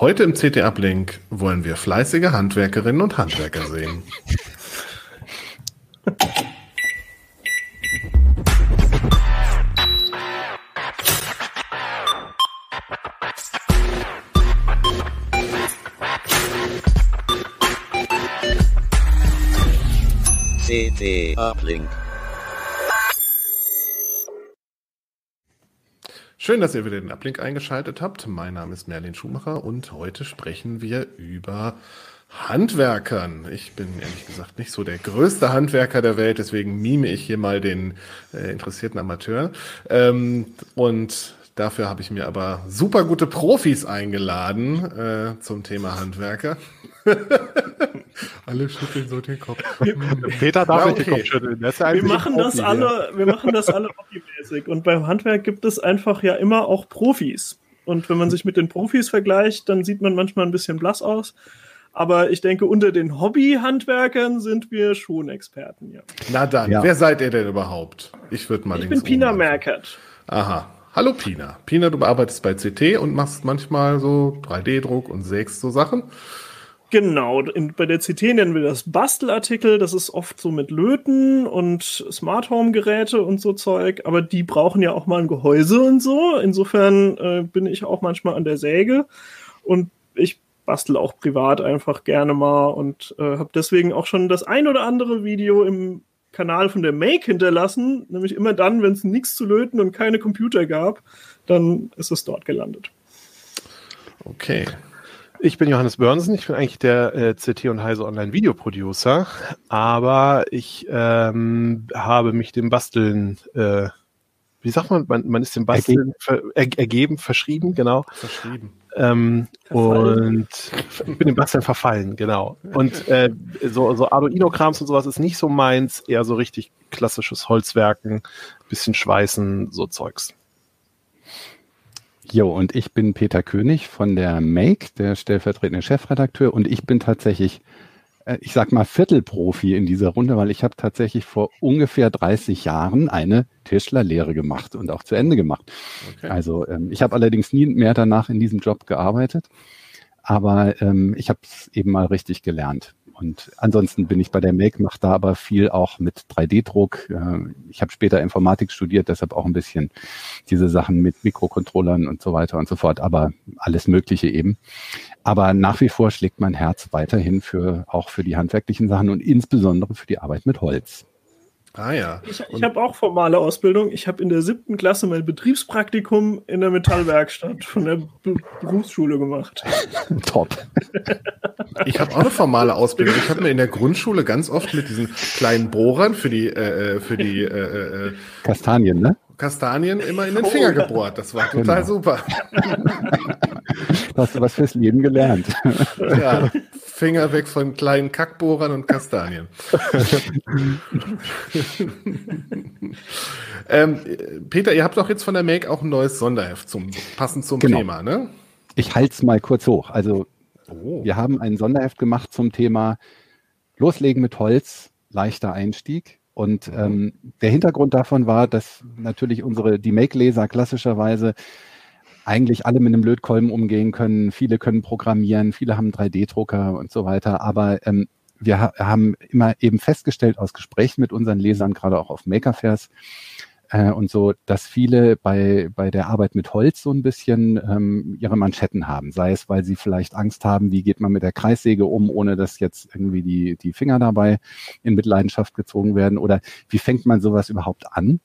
Heute im CT-Uplink wollen wir fleißige Handwerkerinnen und Handwerker sehen. CT Uplink. Schön, dass ihr wieder den Uplink eingeschaltet habt. Mein Name ist Merlin Schumacher und heute sprechen wir über Handwerkern. Ich bin ehrlich gesagt nicht so der größte Handwerker der Welt, deswegen mime ich hier mal den äh, interessierten Amateur. Ähm, und dafür habe ich mir aber super gute Profis eingeladen äh, zum Thema Handwerker. alle schütteln so den Kopf. Peter darf Ja, nicht den okay. Kopf schütteln. Wir machen das alle, wir machen das alle hobbymäßig. Und beim Handwerk gibt es einfach ja immer auch Profis. Und wenn man sich mit den Profis vergleicht, dann sieht man manchmal ein bisschen blass aus. Aber ich denke, unter den Hobbyhandwerkern sind wir schon Experten, ja. Na dann, Ja. wer seid ihr denn überhaupt? Ich würde mal Ich bin Pina. Merkert. Aha. Hallo Pina. Pina, du arbeitest bei CT und machst manchmal so 3D-Druck und sägst so Sachen. Genau, in, bei der CT nennen wir das Bastelartikel. Das ist oft so mit Löten und Smart Home Geräte und so Zeug. Aber die brauchen ja auch mal ein Gehäuse und so. Insofern äh, bin ich auch manchmal an der Säge und ich bastel auch privat einfach gerne mal und äh, habe deswegen auch schon das ein oder andere Video im Kanal von der Make hinterlassen. Nämlich immer dann, wenn es nichts zu löten und keine Computer gab, dann ist es dort gelandet. Okay. Ich bin Johannes Börnsen, ich bin eigentlich der äh, CT und Heise Online Video Producer, aber ich ähm, habe mich dem Basteln, äh, wie sagt man, man, man ist dem Basteln ver, er, ergeben, verschrieben, genau. Verschrieben. Ähm, und ich bin dem Basteln verfallen, genau. Und äh, so, so Arduino-Krams und sowas ist nicht so meins, eher so richtig klassisches Holzwerken, bisschen Schweißen, so Zeugs. Jo, und ich bin Peter König von der Make, der stellvertretende Chefredakteur. Und ich bin tatsächlich, ich sag mal, Viertelprofi in dieser Runde, weil ich habe tatsächlich vor ungefähr 30 Jahren eine Tischlerlehre gemacht und auch zu Ende gemacht. Okay. Also ähm, ich habe allerdings nie mehr danach in diesem Job gearbeitet, aber ähm, ich habe es eben mal richtig gelernt. Und ansonsten bin ich bei der Make, mache da aber viel auch mit 3D-Druck. Äh, Ich habe später Informatik studiert, deshalb auch ein bisschen diese Sachen mit Mikrocontrollern und so weiter und so fort, aber alles Mögliche eben. Aber nach wie vor schlägt mein Herz weiterhin für auch für die handwerklichen Sachen und insbesondere für die Arbeit mit Holz. Ah ja. Ich, ich habe auch formale Ausbildung. Ich habe in der siebten Klasse mein Betriebspraktikum in der Metallwerkstatt von der Be Berufsschule gemacht. Top. Ich habe auch eine formale Ausbildung. Ich habe mir in der Grundschule ganz oft mit diesen kleinen Bohrern für die, äh, äh, für die äh, äh, Kastanien, ne? Kastanien immer in den Oh, Finger ja. gebohrt. Das war total Genau. super. Da hast du was fürs Leben gelernt. Ja, Finger weg von kleinen Kackbohrern und Kastanien. ähm, Peter, ihr habt doch jetzt von der Make auch ein neues Sonderheft zum passend zum Genau. Thema, ne? Ich halte es mal kurz hoch. Also Oh. wir haben ein Sonderheft gemacht zum Thema Loslegen mit Holz, leichter Einstieg. Und ähm, der Hintergrund davon war, dass natürlich unsere, die Make-Leser klassischerweise eigentlich alle mit einem Lötkolben umgehen können. Viele können programmieren, viele haben 3D-Drucker und so weiter. Aber ähm, wir ha haben immer eben festgestellt aus Gesprächen mit unseren Lesern, gerade auch auf Makerfairs, äh, und so, dass viele bei, bei der Arbeit mit Holz so ein bisschen ähm, ihre Manschetten haben. Sei es, weil sie vielleicht Angst haben, wie geht man mit der Kreissäge um, ohne dass jetzt irgendwie die, die Finger dabei in Mitleidenschaft gezogen werden oder wie fängt man sowas überhaupt an?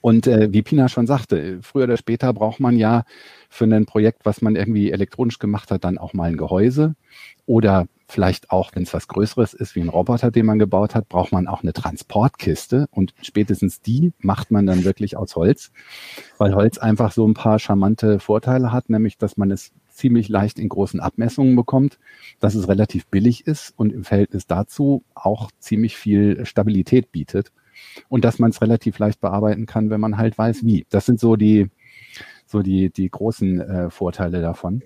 Und äh, wie Pina schon sagte, früher oder später braucht man ja für ein Projekt, was man irgendwie elektronisch gemacht hat, dann auch mal ein Gehäuse oder vielleicht auch, wenn es was Größeres ist, wie ein Roboter, den man gebaut hat, braucht man auch eine Transportkiste und spätestens die macht man dann wirklich aus Holz, weil Holz einfach so ein paar charmante Vorteile hat, nämlich, dass man es ziemlich leicht in großen Abmessungen bekommt, dass es relativ billig ist und im Verhältnis dazu auch ziemlich viel Stabilität bietet und dass man es relativ leicht bearbeiten kann, wenn man halt weiß, wie. Das sind so die, so die, die großen äh, Vorteile davon.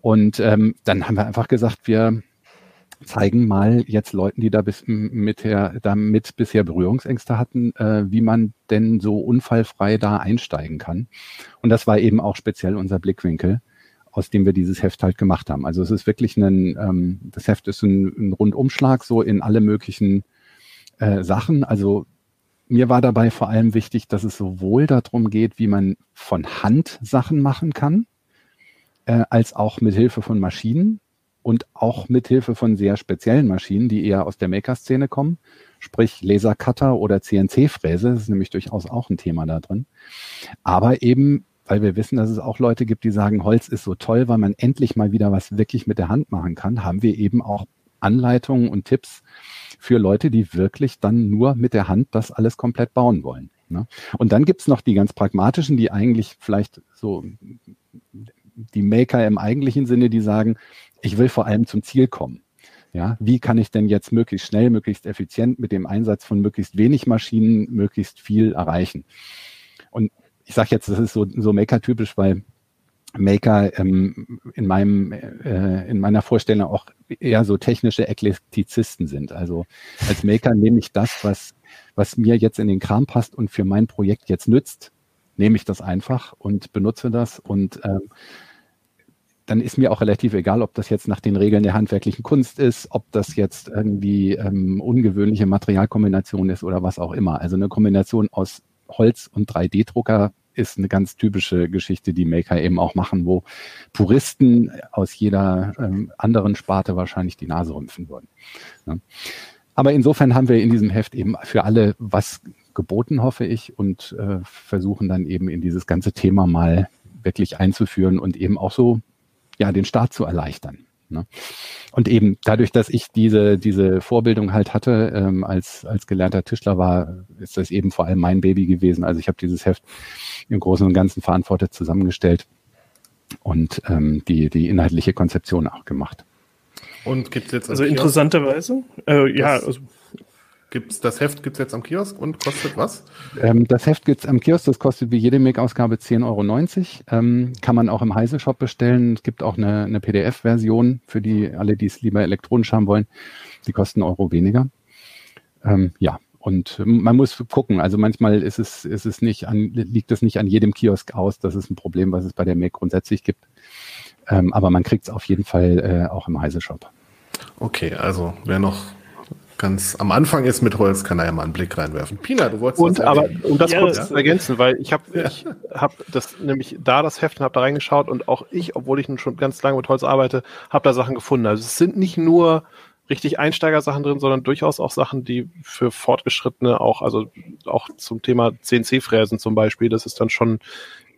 Und ähm, dann haben wir einfach gesagt, wir zeigen mal jetzt Leuten, die da bis mit her, damit bisher Berührungsängste hatten, äh, wie man denn so unfallfrei da einsteigen kann. Und das war eben auch speziell unser Blickwinkel, aus dem wir dieses Heft halt gemacht haben. Also es ist wirklich ein, ähm, das Heft ist ein, ein Rundumschlag so in alle möglichen äh, Sachen. Also mir war dabei vor allem wichtig, dass es sowohl darum geht, wie man von Hand Sachen machen kann, äh, als auch mit Hilfe von Maschinen und auch mit Hilfe von sehr speziellen Maschinen, die eher aus der Maker-Szene kommen, sprich Lasercutter oder CNC-Fräse, das ist nämlich durchaus auch ein Thema da drin. Aber eben, weil wir wissen, dass es auch Leute gibt, die sagen, Holz ist so toll, weil man endlich mal wieder was wirklich mit der Hand machen kann, haben wir eben auch Anleitungen und Tipps für Leute, die wirklich dann nur mit der Hand das alles komplett bauen wollen. Ne? Und dann gibt's noch die ganz pragmatischen, die eigentlich vielleicht so die Maker im eigentlichen Sinne, die sagen, ich will vor allem zum Ziel kommen. Ja, wie kann ich denn jetzt möglichst schnell, möglichst effizient mit dem Einsatz von möglichst wenig Maschinen möglichst viel erreichen? Und ich sage jetzt, das ist so, so Maker-typisch, weil Maker ähm, in meinem äh, in meiner Vorstellung auch eher so technische Eklektizisten sind. Also als Maker nehme ich das, was was mir jetzt in den Kram passt und für mein Projekt jetzt nützt, nehme ich das einfach und benutze das und ähm, dann ist mir auch relativ egal, ob das jetzt nach den Regeln der handwerklichen Kunst ist, ob das jetzt irgendwie ähm, ungewöhnliche Materialkombination ist oder was auch immer. Also eine Kombination aus Holz und 3D-Drucker ist eine ganz typische Geschichte, die Maker eben auch machen, wo Puristen aus jeder ähm, anderen Sparte wahrscheinlich die Nase rümpfen würden. Ja. Aber insofern haben wir in diesem Heft eben für alle was geboten, hoffe ich, und äh, versuchen dann eben in dieses ganze Thema mal wirklich einzuführen und eben auch so ja den Start zu erleichtern. Ne? Und eben dadurch, dass ich diese, diese Vorbildung halt hatte, ähm, als, als gelernter Tischler war, ist das eben vor allem mein Baby gewesen. Also ich habe dieses Heft im Großen und Ganzen verantwortet zusammengestellt und ähm, die, die inhaltliche Konzeption auch gemacht. Und gibt es jetzt also interessanterweise, äh, ja, also Gibt's, das Heft gibt es jetzt am Kiosk und kostet was? Ähm, das Heft gibt es am Kiosk, das kostet wie jede Make-Ausgabe 10,90 Euro. Ähm, kann man auch im Heise-Shop bestellen. Es gibt auch eine, eine PDF-Version für die alle, die es lieber elektronisch haben wollen. Die kosten Euro weniger. Ähm, ja, und man muss gucken. Also manchmal ist es, ist es nicht an, liegt es nicht an jedem Kiosk aus. Das ist ein Problem, was es bei der Make grundsätzlich gibt. Ähm, aber man kriegt es auf jeden Fall äh, auch im Heise-Shop. Okay, also wer noch ganz am Anfang ist mit Holz, kann er ja mal einen Blick reinwerfen. Pina, du wolltest Und aber um das ja, kurz zu ergänzen, weil ich habe ich hab das nämlich da das Heft und habe da reingeschaut und auch ich, obwohl ich nun schon ganz lange mit Holz arbeite, habe da Sachen gefunden. Also es sind nicht nur richtig Einsteigersachen drin, sondern durchaus auch Sachen, die für Fortgeschrittene auch, also auch zum Thema CNC-Fräsen zum Beispiel, das ist dann schon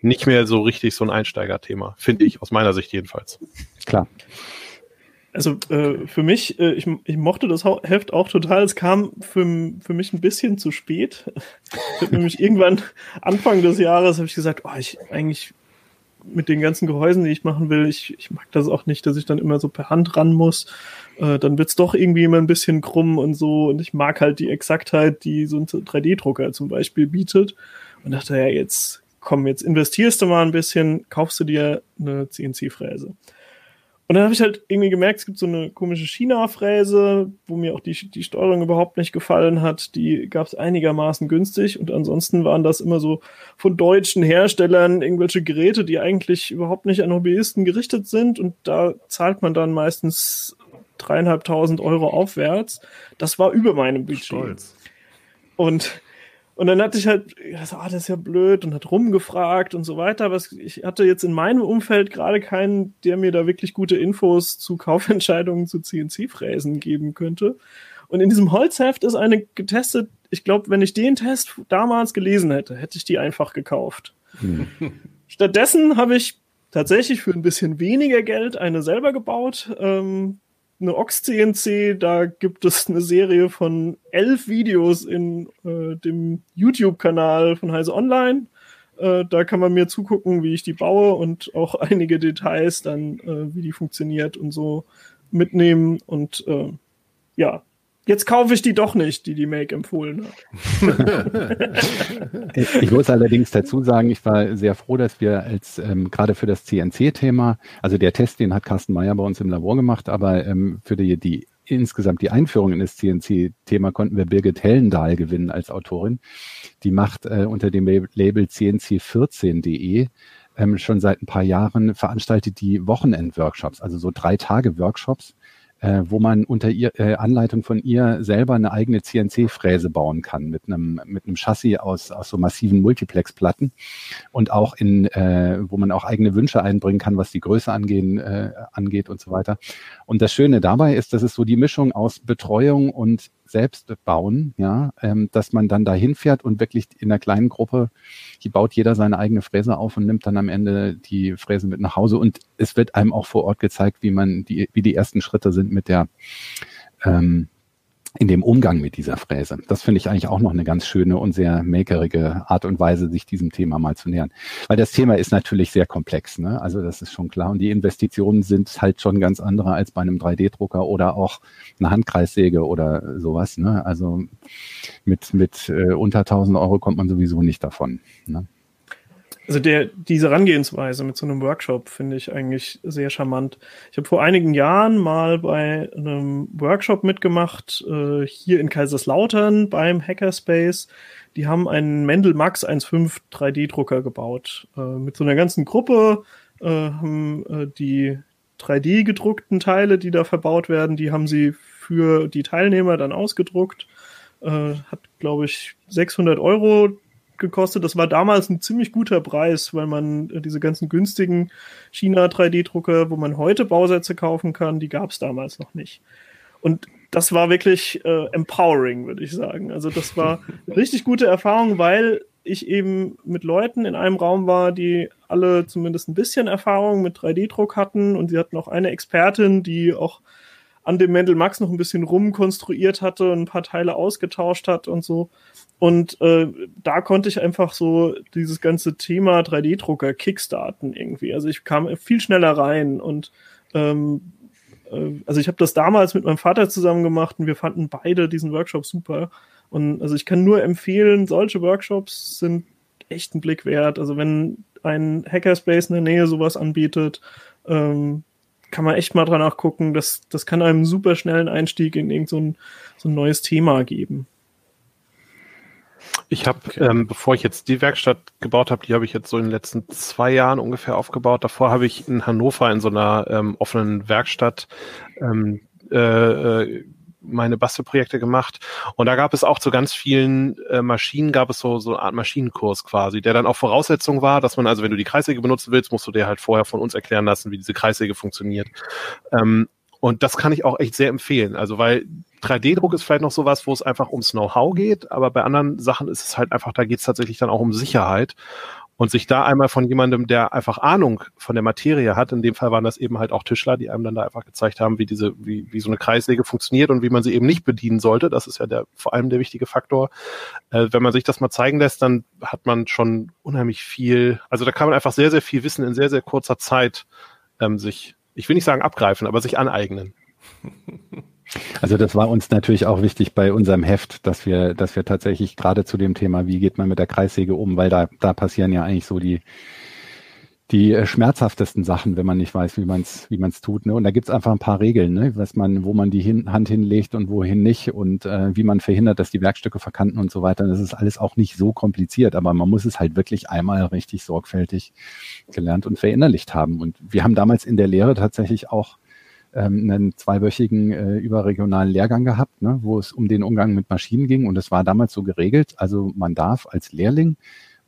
nicht mehr so richtig so ein Einsteigerthema, finde ich, aus meiner Sicht jedenfalls. Klar. Also äh, für mich, äh, ich, ich mochte das Heft auch total. Es kam für, für mich ein bisschen zu spät. Ich habe nämlich irgendwann Anfang des Jahres habe ich gesagt, oh, ich eigentlich mit den ganzen Gehäusen, die ich machen will, ich, ich mag das auch nicht, dass ich dann immer so per Hand ran muss. Äh, dann wird's doch irgendwie immer ein bisschen krumm und so. Und ich mag halt die Exaktheit, die so ein 3D-Drucker zum Beispiel bietet. Und dachte, ja, jetzt komm, jetzt investierst du mal ein bisschen, kaufst du dir eine CNC-Fräse. Und dann habe ich halt irgendwie gemerkt, es gibt so eine komische China-Fräse, wo mir auch die, die Steuerung überhaupt nicht gefallen hat. Die gab es einigermaßen günstig und ansonsten waren das immer so von deutschen Herstellern irgendwelche Geräte, die eigentlich überhaupt nicht an Hobbyisten gerichtet sind und da zahlt man dann meistens dreieinhalbtausend Euro aufwärts. Das war über meinem Budget. Stolz. Und und dann hatte ich halt, so, ah, das ist ja blöd und hat rumgefragt und so weiter. Aber ich hatte jetzt in meinem Umfeld gerade keinen, der mir da wirklich gute Infos zu Kaufentscheidungen zu CNC-Fräsen geben könnte. Und in diesem Holzheft ist eine getestet. Ich glaube, wenn ich den Test damals gelesen hätte, hätte ich die einfach gekauft. Hm. Stattdessen habe ich tatsächlich für ein bisschen weniger Geld eine selber gebaut. Ähm, eine Ox-CNC, da gibt es eine Serie von elf Videos in äh, dem YouTube-Kanal von Heise Online. Äh, da kann man mir zugucken, wie ich die baue und auch einige Details dann, äh, wie die funktioniert und so mitnehmen. Und äh, ja, Jetzt kaufe ich die doch nicht, die die Make empfohlen hat. ich muss allerdings dazu sagen, ich war sehr froh, dass wir als ähm, gerade für das CNC-Thema, also der Test, den hat Carsten Meyer bei uns im Labor gemacht, aber ähm, für die, die insgesamt die Einführung in das CNC-Thema konnten wir Birgit Hellendahl gewinnen als Autorin. Die macht äh, unter dem Label cnc14.de ähm, schon seit ein paar Jahren veranstaltet die Wochenend-Workshops, also so drei Tage Workshops äh, wo man unter ihr, äh, Anleitung von ihr selber eine eigene CNC-Fräse bauen kann mit einem mit einem Chassis aus aus so massiven Multiplex-Platten und auch in äh, wo man auch eigene Wünsche einbringen kann, was die Größe angehen äh, angeht und so weiter. Und das Schöne dabei ist, dass es so die Mischung aus Betreuung und selbst bauen, ja, ähm, dass man dann dahin fährt und wirklich in einer kleinen Gruppe, hier baut jeder seine eigene Fräse auf und nimmt dann am Ende die Fräse mit nach Hause. Und es wird einem auch vor Ort gezeigt, wie man die, wie die ersten Schritte sind mit der ähm, in dem Umgang mit dieser Fräse. Das finde ich eigentlich auch noch eine ganz schöne und sehr makerige Art und Weise, sich diesem Thema mal zu nähern. Weil das Thema ist natürlich sehr komplex, ne? Also das ist schon klar. Und die Investitionen sind halt schon ganz andere als bei einem 3D-Drucker oder auch einer Handkreissäge oder sowas. Ne? Also mit, mit äh, unter 1000 Euro kommt man sowieso nicht davon. Ne? Also der, diese Herangehensweise mit so einem Workshop finde ich eigentlich sehr charmant. Ich habe vor einigen Jahren mal bei einem Workshop mitgemacht, äh, hier in Kaiserslautern beim Hackerspace. Die haben einen Mendel Max 1.5 3D-Drucker gebaut. Äh, mit so einer ganzen Gruppe äh, haben äh, die 3D gedruckten Teile, die da verbaut werden, die haben sie für die Teilnehmer dann ausgedruckt. Äh, hat, glaube ich, 600 Euro gekostet. Das war damals ein ziemlich guter Preis, weil man äh, diese ganzen günstigen China 3D-Drucker, wo man heute Bausätze kaufen kann, die gab es damals noch nicht. Und das war wirklich äh, empowering, würde ich sagen. Also das war eine richtig gute Erfahrung, weil ich eben mit Leuten in einem Raum war, die alle zumindest ein bisschen Erfahrung mit 3D-Druck hatten und sie hatten auch eine Expertin, die auch an dem Mendel Max noch ein bisschen rumkonstruiert hatte und ein paar Teile ausgetauscht hat und so. Und äh, da konnte ich einfach so dieses ganze Thema 3D-Drucker kickstarten irgendwie. Also ich kam viel schneller rein und ähm, äh, also ich habe das damals mit meinem Vater zusammen gemacht und wir fanden beide diesen Workshop super. Und also ich kann nur empfehlen, solche Workshops sind echt ein Blick wert. Also wenn ein Hackerspace in der Nähe sowas anbietet, ähm, kann man echt mal dran nachgucken. Das, das kann einem super schnellen Einstieg in irgendein so so ein neues Thema geben. Ich habe, okay. ähm, bevor ich jetzt die Werkstatt gebaut habe, die habe ich jetzt so in den letzten zwei Jahren ungefähr aufgebaut. Davor habe ich in Hannover in so einer ähm, offenen Werkstatt ähm, äh, äh, meine Bastelprojekte gemacht. Und da gab es auch zu ganz vielen äh, Maschinen, gab es so, so eine Art Maschinenkurs quasi, der dann auch Voraussetzung war, dass man also, wenn du die Kreissäge benutzen willst, musst du dir halt vorher von uns erklären lassen, wie diese Kreissäge funktioniert. Ähm, und das kann ich auch echt sehr empfehlen. Also, weil 3D-Druck ist vielleicht noch sowas, wo es einfach ums Know-how geht, aber bei anderen Sachen ist es halt einfach, da geht es tatsächlich dann auch um Sicherheit. Und sich da einmal von jemandem, der einfach Ahnung von der Materie hat, in dem Fall waren das eben halt auch Tischler, die einem dann da einfach gezeigt haben, wie diese, wie, wie so eine Kreissäge funktioniert und wie man sie eben nicht bedienen sollte. Das ist ja der, vor allem der wichtige Faktor. Äh, wenn man sich das mal zeigen lässt, dann hat man schon unheimlich viel, also da kann man einfach sehr, sehr viel Wissen in sehr, sehr kurzer Zeit ähm, sich, ich will nicht sagen abgreifen, aber sich aneignen. Also das war uns natürlich auch wichtig bei unserem Heft, dass wir, dass wir tatsächlich gerade zu dem Thema, wie geht man mit der Kreissäge um, weil da, da passieren ja eigentlich so die, die äh, schmerzhaftesten Sachen, wenn man nicht weiß, wie man es wie man's tut. Ne? Und da gibt's einfach ein paar Regeln, ne? was man, wo man die hin, Hand hinlegt und wohin nicht und äh, wie man verhindert, dass die Werkstücke verkanten und so weiter. Das ist alles auch nicht so kompliziert, aber man muss es halt wirklich einmal richtig sorgfältig gelernt und verinnerlicht haben. Und wir haben damals in der Lehre tatsächlich auch ähm, einen zweiwöchigen äh, überregionalen Lehrgang gehabt, ne, wo es um den Umgang mit Maschinen ging. Und es war damals so geregelt, also man darf als Lehrling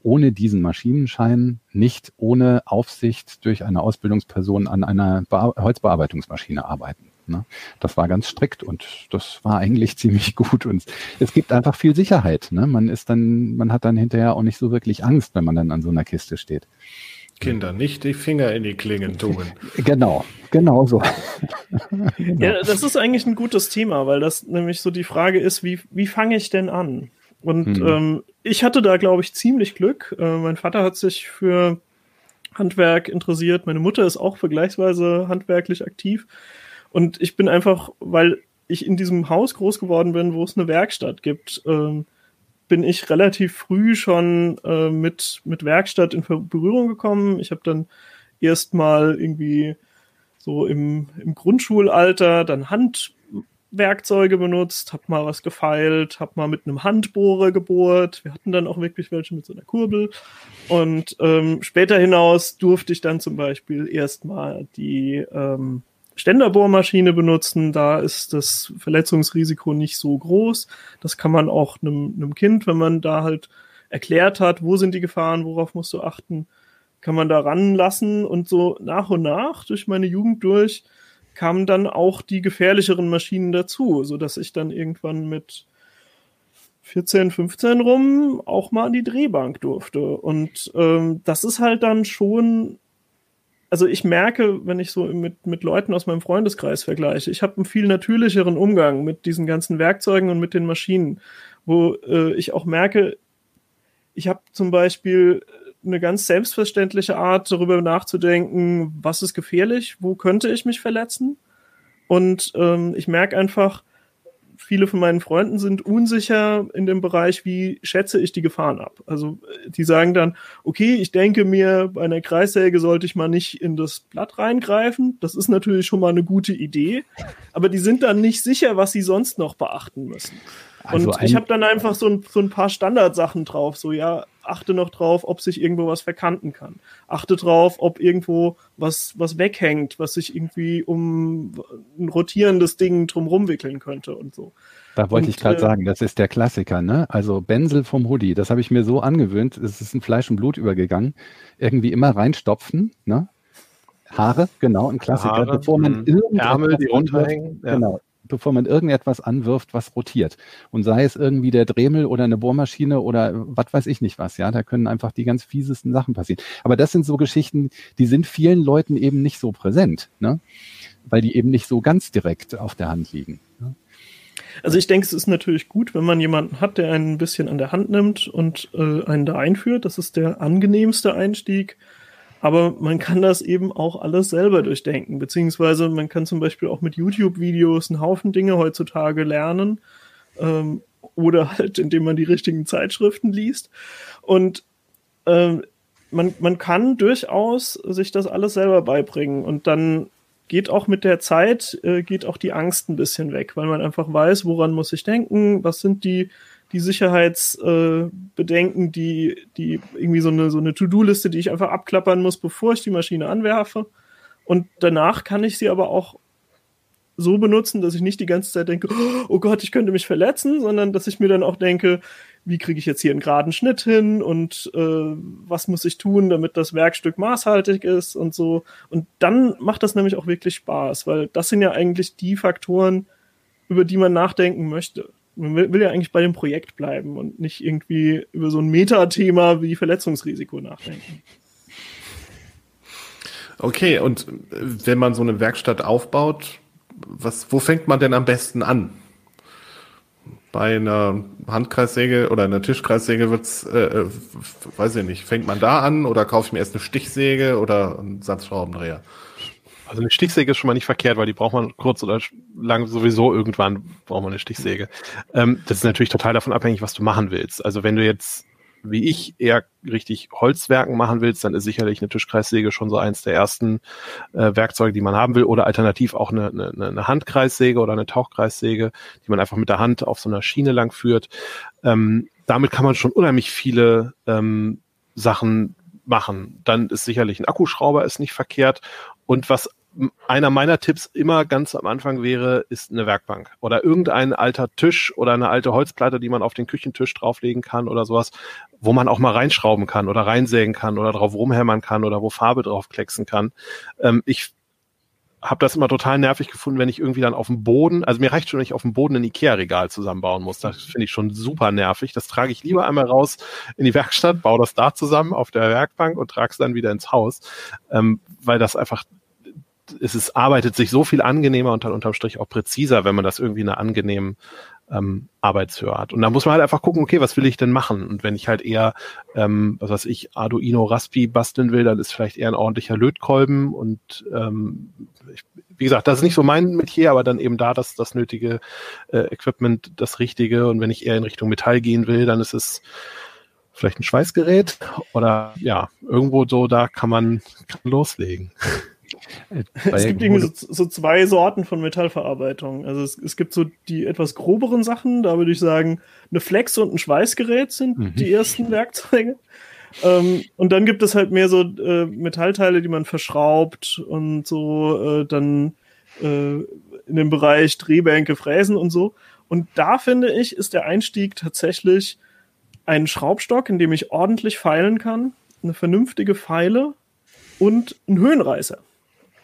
ohne diesen Maschinenschein nicht ohne Aufsicht durch eine Ausbildungsperson an einer Be Holzbearbeitungsmaschine arbeiten. Ne? Das war ganz strikt und das war eigentlich ziemlich gut. Und es gibt einfach viel Sicherheit. Ne? Man ist dann, man hat dann hinterher auch nicht so wirklich Angst, wenn man dann an so einer Kiste steht. Kinder nicht die Finger in die Klingen tun. Genau, genau so. Ja, das ist eigentlich ein gutes Thema, weil das nämlich so die Frage ist, wie, wie fange ich denn an? Und Hm. ähm, ich hatte da, glaube ich, ziemlich Glück. Äh, mein Vater hat sich für Handwerk interessiert. Meine Mutter ist auch vergleichsweise handwerklich aktiv. Und ich bin einfach, weil ich in diesem Haus groß geworden bin, wo es eine Werkstatt gibt, ähm, bin ich relativ früh schon äh, mit, mit Werkstatt in Berührung gekommen. Ich habe dann erst mal irgendwie so im, im Grundschulalter dann Handwerkzeuge benutzt, habe mal was gefeilt, habe mal mit einem Handbohrer gebohrt. Wir hatten dann auch wirklich welche mit so einer Kurbel. Und ähm, später hinaus durfte ich dann zum Beispiel erstmal die ähm, Ständerbohrmaschine benutzen. Da ist das Verletzungsrisiko nicht so groß. Das kann man auch einem, einem Kind, wenn man da halt erklärt hat, wo sind die Gefahren, worauf musst du achten, kann man da ranlassen. Und so nach und nach, durch meine Jugend durch, kamen dann auch die gefährlicheren Maschinen dazu, so dass ich dann irgendwann mit 14, 15 rum auch mal an die Drehbank durfte. Und ähm, das ist halt dann schon, also ich merke, wenn ich so mit, mit Leuten aus meinem Freundeskreis vergleiche, ich habe einen viel natürlicheren Umgang mit diesen ganzen Werkzeugen und mit den Maschinen, wo äh, ich auch merke, ich habe zum Beispiel eine ganz selbstverständliche Art, darüber nachzudenken, was ist gefährlich, wo könnte ich mich verletzen. Und ähm, ich merke einfach, viele von meinen Freunden sind unsicher in dem Bereich, wie schätze ich die Gefahren ab. Also äh, die sagen dann, okay, ich denke mir, bei einer Kreissäge sollte ich mal nicht in das Blatt reingreifen. Das ist natürlich schon mal eine gute Idee, aber die sind dann nicht sicher, was sie sonst noch beachten müssen. Also und ich habe dann einfach so ein, so ein paar Standardsachen drauf. So, ja, achte noch drauf, ob sich irgendwo was verkanten kann. Achte drauf, ob irgendwo was, was weghängt, was sich irgendwie um ein rotierendes Ding drumrum wickeln könnte und so. Da wollte Und, ich gerade äh, sagen, das ist der Klassiker, ne? Also Benzel vom Hoodie, das habe ich mir so angewöhnt, es ist in Fleisch und Blut übergegangen. Irgendwie immer reinstopfen, ne? Haare, genau, ein Klassiker, Haare, bevor man mhm. irgendetwas Ärmel, die runterhängen, ja. Genau, bevor man irgendetwas anwirft, was rotiert. Und sei es irgendwie der Dremel oder eine Bohrmaschine oder was weiß ich nicht was, ja, da können einfach die ganz fiesesten Sachen passieren. Aber das sind so Geschichten, die sind vielen Leuten eben nicht so präsent, ne? Weil die eben nicht so ganz direkt auf der Hand liegen. Ne? Also ich denke, es ist natürlich gut, wenn man jemanden hat, der einen ein bisschen an der Hand nimmt und äh, einen da einführt. Das ist der angenehmste Einstieg. Aber man kann das eben auch alles selber durchdenken. Beziehungsweise man kann zum Beispiel auch mit YouTube-Videos einen Haufen Dinge heutzutage lernen. Ähm, oder halt, indem man die richtigen Zeitschriften liest. Und ähm, man, man kann durchaus sich das alles selber beibringen. Und dann geht auch mit der Zeit, äh, geht auch die Angst ein bisschen weg, weil man einfach weiß, woran muss ich denken, was sind die, die Sicherheitsbedenken, äh, die, die irgendwie so eine, so eine To-Do-Liste, die ich einfach abklappern muss, bevor ich die Maschine anwerfe. Und danach kann ich sie aber auch so benutzen, dass ich nicht die ganze Zeit denke, oh Gott, ich könnte mich verletzen, sondern dass ich mir dann auch denke, wie kriege ich jetzt hier einen geraden Schnitt hin und äh, was muss ich tun, damit das Werkstück maßhaltig ist und so. Und dann macht das nämlich auch wirklich Spaß, weil das sind ja eigentlich die Faktoren, über die man nachdenken möchte. Man will, will ja eigentlich bei dem Projekt bleiben und nicht irgendwie über so ein Metathema wie Verletzungsrisiko nachdenken. Okay, und wenn man so eine Werkstatt aufbaut, was, wo fängt man denn am besten an? Bei einer Handkreissäge oder einer Tischkreissäge wird's, äh, äh, weiß ich nicht, fängt man da an oder kaufe ich mir erst eine Stichsäge oder einen Satzschraubendreher? Also eine Stichsäge ist schon mal nicht verkehrt, weil die braucht man kurz oder lang sowieso irgendwann braucht man eine Stichsäge. Ähm, das ist natürlich total davon abhängig, was du machen willst. Also wenn du jetzt wie ich eher richtig Holzwerken machen willst, dann ist sicherlich eine Tischkreissäge schon so eins der ersten äh, Werkzeuge, die man haben will. Oder alternativ auch eine, eine, eine Handkreissäge oder eine Tauchkreissäge, die man einfach mit der Hand auf so einer Schiene lang führt. Ähm, damit kann man schon unheimlich viele ähm, Sachen machen. Dann ist sicherlich ein Akkuschrauber ist nicht verkehrt. Und was einer meiner Tipps immer ganz am Anfang wäre, ist eine Werkbank oder irgendein alter Tisch oder eine alte Holzplatte, die man auf den Küchentisch drauflegen kann oder sowas, wo man auch mal reinschrauben kann oder reinsägen kann oder drauf rumhämmern kann oder wo Farbe drauf klecksen kann. Ähm, ich habe das immer total nervig gefunden, wenn ich irgendwie dann auf dem Boden, also mir reicht schon, wenn ich auf dem Boden ein Ikea-Regal zusammenbauen muss. Das finde ich schon super nervig. Das trage ich lieber einmal raus in die Werkstatt, baue das da zusammen auf der Werkbank und trage es dann wieder ins Haus, ähm, weil das einfach es ist, arbeitet sich so viel angenehmer und dann unterm Strich auch präziser, wenn man das irgendwie in einer angenehmen ähm, Arbeitshöhe hat. Und da muss man halt einfach gucken, okay, was will ich denn machen? Und wenn ich halt eher, ähm, was weiß ich, Arduino Raspi basteln will, dann ist vielleicht eher ein ordentlicher Lötkolben und ähm, ich, wie gesagt, das ist nicht so mein Metier, aber dann eben da das, das nötige äh, Equipment, das Richtige. Und wenn ich eher in Richtung Metall gehen will, dann ist es vielleicht ein Schweißgerät oder ja, irgendwo so, da kann man, kann loslegen. es gibt irgendwie so, so, zwei Sorten von Metallverarbeitung. Also es, es, gibt so die etwas groberen Sachen, da würde ich sagen, eine Flex und ein Schweißgerät sind mhm. die ersten Werkzeuge. Ähm, und dann gibt es halt mehr so äh, Metallteile, die man verschraubt und so äh, dann äh, in dem Bereich Drehbänke, Fräsen und so. Und da finde ich, ist der Einstieg tatsächlich ein Schraubstock, in dem ich ordentlich feilen kann, eine vernünftige Feile und ein Höhenreißer.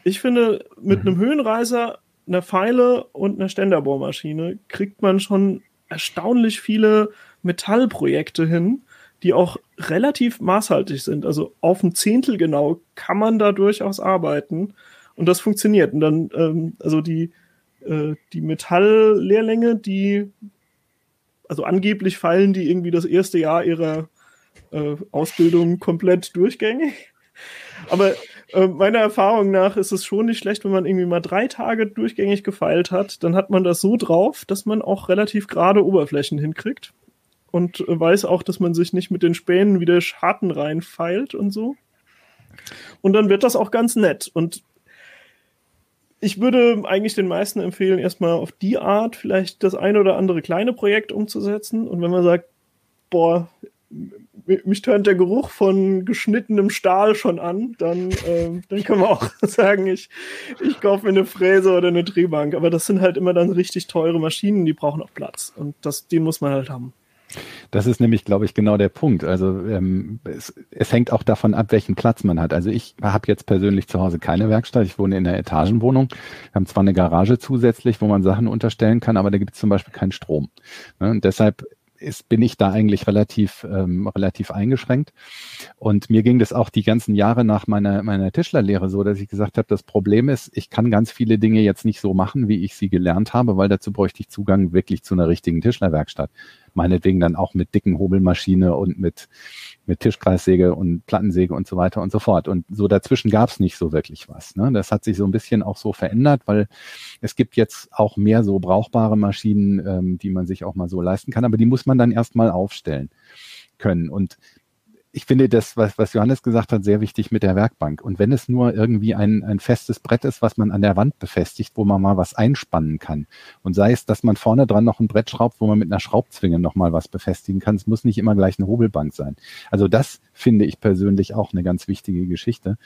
Ich finde, mit mhm. einem Höhenreißer, einer Pfeile und einer Ständerbohrmaschine kriegt man schon erstaunlich viele Metallprojekte hin, die auch relativ maßhaltig sind. Also auf ein Zehntel genau kann man da durchaus arbeiten und das funktioniert. Und dann, ähm, also die, äh, die Metalllehrlänge, die, also angeblich fallen die irgendwie das erste Jahr ihrer äh, Ausbildung komplett durchgängig. Aber äh, meiner Erfahrung nach ist es schon nicht schlecht, wenn man irgendwie mal drei Tage durchgängig gefeilt hat, dann hat man das so drauf, dass man auch relativ gerade Oberflächen hinkriegt. Und weiß auch, dass man sich nicht mit den Spänen wieder Schatten reinfeilt und so. Und dann wird das auch ganz nett. Und ich würde eigentlich den meisten empfehlen, erstmal auf die Art vielleicht das eine oder andere kleine Projekt umzusetzen. Und wenn man sagt, boah, mich tönt der Geruch von geschnittenem Stahl schon an, dann, ähm, dann kann man auch sagen, ich, ich kaufe mir eine Fräse oder eine Drehbank. Aber das sind halt immer dann richtig teure Maschinen, die brauchen auch Platz. Und das, den muss man halt haben. Das ist nämlich, glaube ich, genau der Punkt. Also ähm, es, es hängt auch davon ab, welchen Platz man hat. Also ich habe jetzt persönlich zu Hause keine Werkstatt. Ich wohne in einer Etagenwohnung. Wir haben zwar eine Garage zusätzlich, wo man Sachen unterstellen kann, aber da gibt es zum Beispiel keinen Strom. Ne? Und deshalb ist, bin ich da eigentlich relativ, ähm, relativ eingeschränkt. Und mir ging das auch die ganzen Jahre nach meiner, meiner Tischlerlehre so, dass ich gesagt habe, das Problem ist, ich kann ganz viele Dinge jetzt nicht so machen, wie ich sie gelernt habe, weil dazu bräuchte ich Zugang wirklich zu einer richtigen Tischlerwerkstatt meinetwegen dann auch mit dicken Hobelmaschine und mit, mit Tischkreissäge und Plattensäge und so weiter und so fort. Und so dazwischen gab es nicht so wirklich was. Ne? Das hat sich so ein bisschen auch so verändert, weil es gibt jetzt auch mehr so brauchbare Maschinen, ähm, die man sich auch mal so leisten kann, aber die muss man dann erstmal aufstellen können. Und ich finde das, was, was Johannes gesagt hat, sehr wichtig mit der Werkbank. Und wenn es nur irgendwie ein, ein festes Brett ist, was man an der Wand befestigt, wo man mal was einspannen kann. Und sei es, dass man vorne dran noch ein Brett schraubt, wo man mit einer Schraubzwinge noch mal was befestigen kann. Es muss nicht immer gleich eine Hobelbank sein. Also das finde ich persönlich auch eine ganz wichtige Geschichte.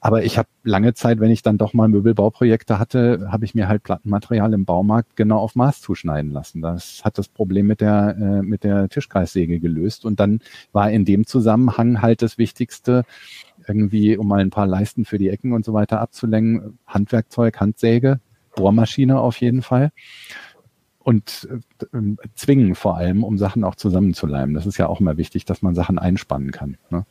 Aber ich habe lange Zeit, wenn ich dann doch mal Möbelbauprojekte hatte, habe ich mir halt Plattenmaterial im Baumarkt genau auf Maß zuschneiden lassen. Das hat das Problem mit der, äh, mit der Tischkreissäge gelöst. Und dann war in dem Zusammenhang halt das Wichtigste, irgendwie, um mal ein paar Leisten für die Ecken und so weiter abzulenken, Handwerkzeug, Handsäge, Bohrmaschine auf jeden Fall und äh, zwingen vor allem, um Sachen auch zusammenzuleimen. Das ist ja auch immer wichtig, dass man Sachen einspannen kann. Ne?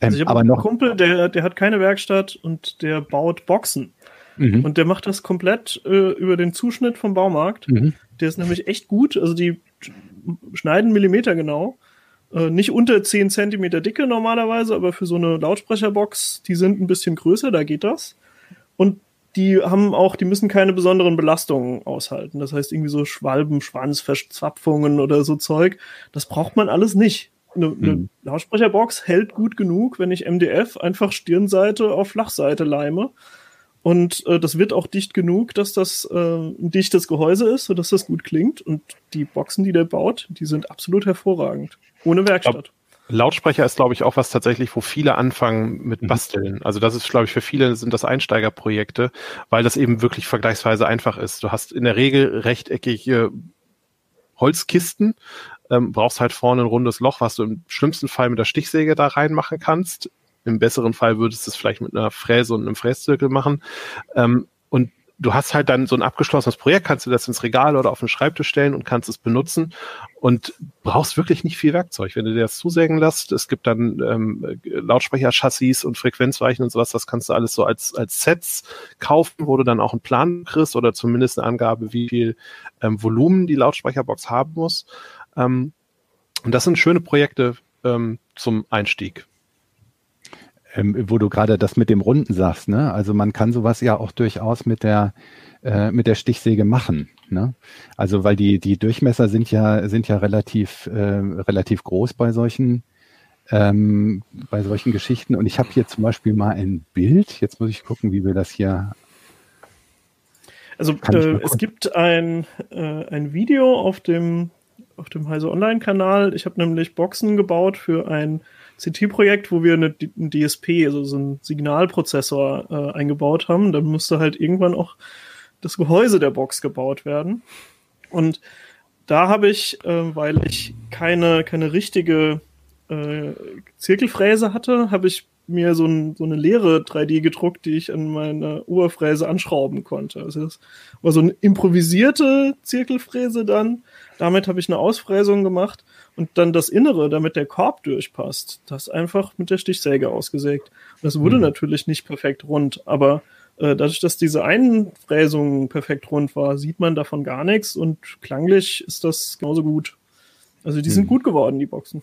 Also ich habe einen Kumpel, der, der hat keine Werkstatt und der baut Boxen. Mhm. Und der macht das komplett äh, über den Zuschnitt vom Baumarkt. Mhm. Der ist nämlich echt gut. Also die schneiden Millimeter genau. Äh, nicht unter 10 Zentimeter dicke normalerweise, aber für so eine Lautsprecherbox, die sind ein bisschen größer, da geht das. Und die haben auch, die müssen keine besonderen Belastungen aushalten. Das heißt, irgendwie so Schwalben, Schwanzverzapfungen oder so Zeug. Das braucht man alles nicht eine, eine hm. Lautsprecherbox hält gut genug, wenn ich MDF einfach Stirnseite auf Flachseite leime. Und äh, das wird auch dicht genug, dass das äh, ein dichtes Gehäuse ist, sodass das gut klingt. Und die Boxen, die der baut, die sind absolut hervorragend. Ohne Werkstatt. Lautsprecher ist, glaube ich, auch was tatsächlich, wo viele anfangen mit mhm. Basteln. Also das ist, glaube ich, für viele sind das Einsteigerprojekte, weil das eben wirklich vergleichsweise einfach ist. Du hast in der Regel rechteckige Holzkisten, ähm, brauchst halt vorne ein rundes Loch, was du im schlimmsten Fall mit der Stichsäge da reinmachen kannst. Im besseren Fall würdest du es vielleicht mit einer Fräse und einem Fräszirkel machen. Ähm, und du hast halt dann so ein abgeschlossenes Projekt, kannst du das ins Regal oder auf den Schreibtisch stellen und kannst es benutzen und brauchst wirklich nicht viel Werkzeug. Wenn du dir das zusägen lässt, es gibt dann ähm, Lautsprecherchassis und Frequenzweichen und sowas, das kannst du alles so als, als Sets kaufen, wo du dann auch einen Plan kriegst oder zumindest eine Angabe, wie viel ähm, Volumen die Lautsprecherbox haben muss. Ähm, und das sind schöne Projekte ähm, zum Einstieg ähm, wo du gerade das mit dem Runden sagst, ne? Also man kann sowas ja auch durchaus mit der äh, mit der Stichsäge machen. Ne? Also weil die die Durchmesser sind ja sind ja relativ äh, relativ groß bei solchen ähm, bei solchen Geschichten. Und ich habe hier zum Beispiel mal ein Bild. Jetzt muss ich gucken, wie wir das hier. Also äh, es gibt ein, äh, ein Video auf dem auf dem Heise Online Kanal. Ich habe nämlich Boxen gebaut für ein CT-Projekt, wo wir eine, ein DSP, also so einen Signalprozessor äh, eingebaut haben. Dann musste halt irgendwann auch das Gehäuse der Box gebaut werden. Und da habe ich, äh, weil ich keine, keine richtige äh, Zirkelfräse hatte, habe ich mir so, ein, so eine leere 3D gedruckt, die ich an meine Oberfräse anschrauben konnte. Also das war so eine improvisierte Zirkelfräse dann. Damit habe ich eine Ausfräsung gemacht und dann das Innere, damit der Korb durchpasst, das einfach mit der Stichsäge ausgesägt. Und das wurde mhm. natürlich nicht perfekt rund, aber äh, dadurch, dass diese Einfräsung perfekt rund war, sieht man davon gar nichts und klanglich ist das genauso gut. Also die mhm. sind gut geworden, die Boxen.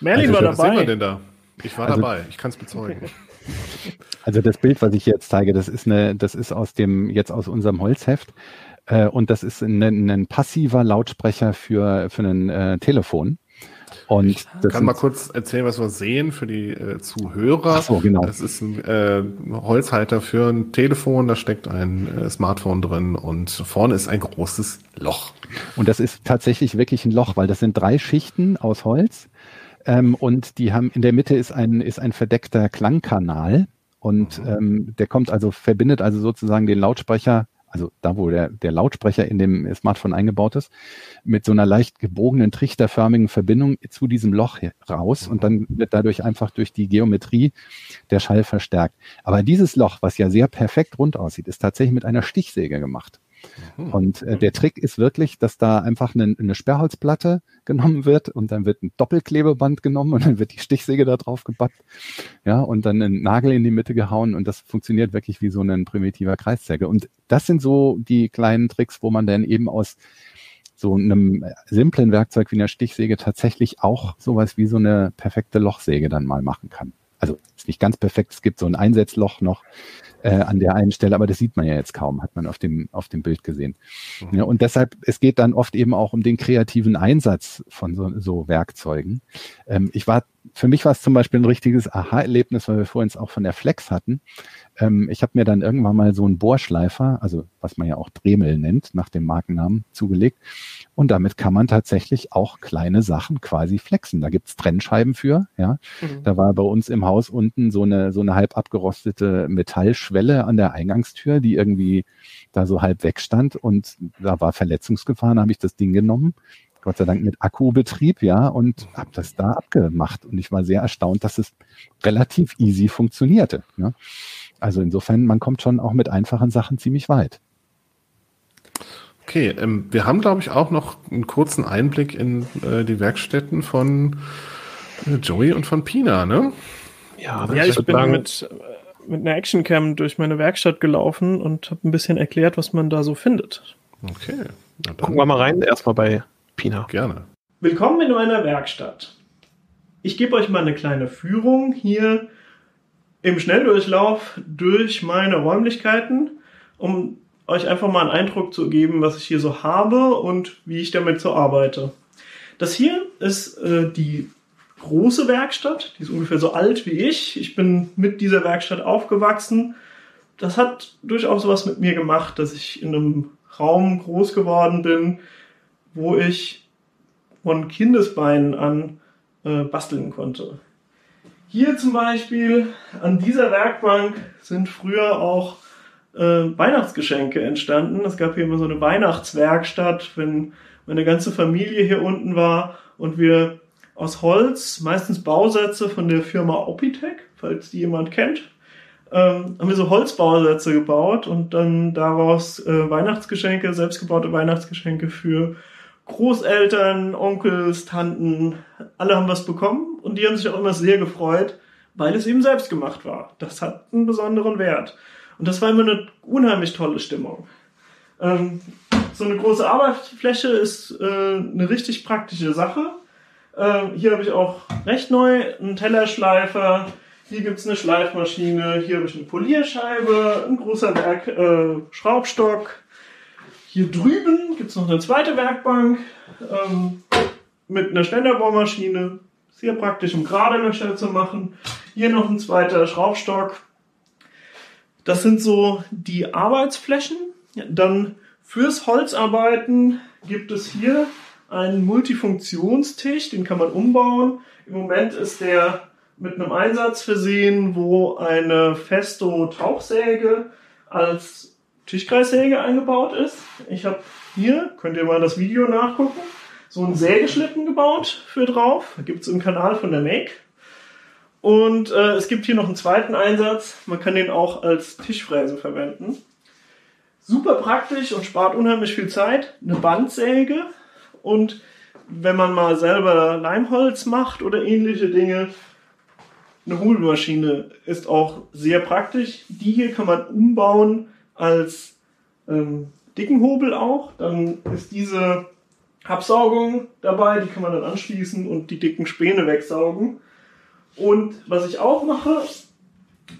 Merlin also, war dabei. Was sehen wir denn da? Ich war also, dabei, ich kann es bezeugen. Also das Bild, was ich jetzt zeige, das ist eine, das ist aus dem, jetzt aus unserem Holzheft. Äh, und das ist ein, ein, passiver Lautsprecher für, für ein äh, Telefon. Und ich kann mal kurz erzählen, was wir sehen für die äh, Zuhörer. Ach so, genau. Das ist ein äh, Holzhalter für ein Telefon, da steckt ein äh, Smartphone drin und vorne ist ein großes Loch. Und das ist tatsächlich wirklich ein Loch, weil das sind drei Schichten aus Holz. Ähm, und die haben in der Mitte ist ein, ist ein verdeckter Klangkanal. Und mhm. ähm, der kommt also, verbindet also sozusagen den Lautsprecher also da, wo der, der Lautsprecher in dem Smartphone eingebaut ist, mit so einer leicht gebogenen, trichterförmigen Verbindung zu diesem Loch raus und dann wird dadurch einfach durch die Geometrie der Schall verstärkt. Aber dieses Loch, was ja sehr perfekt rund aussieht, ist tatsächlich mit einer Stichsäge gemacht. Mhm. Und äh, der Trick ist wirklich, dass da einfach eine, eine Sperrholzplatte genommen wird und dann wird ein Doppelklebeband genommen und dann wird die Stichsäge da drauf gepackt, ja, und dann ein Nagel in die Mitte gehauen und das funktioniert wirklich wie so ein primitiver Kreissäge. Und das sind so die kleinen Tricks, wo man dann eben aus so einem simplen Werkzeug wie einer Stichsäge tatsächlich auch sowas wie so eine perfekte Lochsäge dann mal machen kann. Also ist nicht ganz perfekt, es gibt so ein Einsetzloch noch, äh, an der einen Stelle, aber das sieht man ja jetzt kaum, hat man auf dem, auf dem Bild gesehen. Mhm. Ja, und deshalb, es geht dann oft eben auch um den kreativen Einsatz von so, so Werkzeugen. Ähm, ich war, für mich war es zum Beispiel ein richtiges Aha-Erlebnis, weil wir vorhin es auch von der Flex hatten. Ähm, ich habe mir dann irgendwann mal so einen Bohrschleifer, also was man ja auch Dremel nennt, nach dem Markennamen zugelegt. Und damit kann man tatsächlich auch kleine Sachen quasi flexen. Da gibt's Trennscheiben für, ja. Mhm. Da war bei uns im Haus unten so eine, so eine halb abgerostete Metallschwelle an der Eingangstür, die irgendwie da so halb wegstand und da war Verletzungsgefahr, da habe ich das Ding genommen. Gott sei Dank mit Akkubetrieb, ja, und habe das da abgemacht. Und ich war sehr erstaunt, dass es relativ easy funktionierte. Ja. Also insofern, man kommt schon auch mit einfachen Sachen ziemlich weit. Okay, ähm, wir haben, glaube ich, auch noch einen kurzen Einblick in äh, die Werkstätten von äh, Joey und von Pina, ne? Ja, ja ich bin mit, äh, mit einer Actioncam durch meine Werkstatt gelaufen und habe ein bisschen erklärt, was man da so findet. Okay. Gucken wir mal rein, erstmal bei Pina. Gerne. Willkommen in meiner Werkstatt. Ich gebe euch mal eine kleine Führung hier im Schnelldurchlauf durch meine Räumlichkeiten, um euch einfach mal einen Eindruck zu geben, was ich hier so habe und wie ich damit so arbeite. Das hier ist äh, die große Werkstatt, die ist ungefähr so alt wie ich. Ich bin mit dieser Werkstatt aufgewachsen. Das hat durchaus was mit mir gemacht, dass ich in einem Raum groß geworden bin, wo ich von Kindesbeinen an äh, basteln konnte. Hier zum Beispiel an dieser Werkbank sind früher auch äh, Weihnachtsgeschenke entstanden. Es gab hier immer so eine Weihnachtswerkstatt, wenn meine ganze Familie hier unten war und wir aus Holz, meistens Bausätze von der Firma Opitec, falls die jemand kennt. Ähm, haben wir so Holzbausätze gebaut und dann daraus äh, Weihnachtsgeschenke, selbstgebaute Weihnachtsgeschenke für Großeltern, Onkels, Tanten, alle haben was bekommen und die haben sich auch immer sehr gefreut, weil es eben selbst gemacht war. Das hat einen besonderen Wert. Und das war immer eine unheimlich tolle Stimmung. Ähm, so eine große Arbeitsfläche ist äh, eine richtig praktische Sache. Ähm, hier habe ich auch recht neu einen Tellerschleifer. Hier gibt es eine Schleifmaschine. Hier habe ich eine Polierscheibe, ein großer Werk, äh, Schraubstock. Hier drüben gibt es noch eine zweite Werkbank ähm, mit einer Ständerbohrmaschine. Sehr praktisch, um gerade Löcher zu machen. Hier noch ein zweiter Schraubstock. Das sind so die Arbeitsflächen. Dann fürs Holzarbeiten gibt es hier einen Multifunktionstisch, den kann man umbauen. Im Moment ist der mit einem Einsatz versehen, wo eine Festo Tauchsäge als Tischkreissäge eingebaut ist. Ich habe hier, könnt ihr mal das Video nachgucken, so einen Sägeschlitten gebaut für drauf. Da gibt es im Kanal von der Make. Und äh, es gibt hier noch einen zweiten Einsatz. Man kann den auch als Tischfräse verwenden. Super praktisch und spart unheimlich viel Zeit. Eine Bandsäge und wenn man mal selber Leimholz macht oder ähnliche Dinge, eine Hobelmaschine ist auch sehr praktisch. Die hier kann man umbauen als ähm, dicken Hobel auch. Dann ist diese Absaugung dabei, die kann man dann anschließen und die dicken Späne wegsaugen. Und was ich auch mache,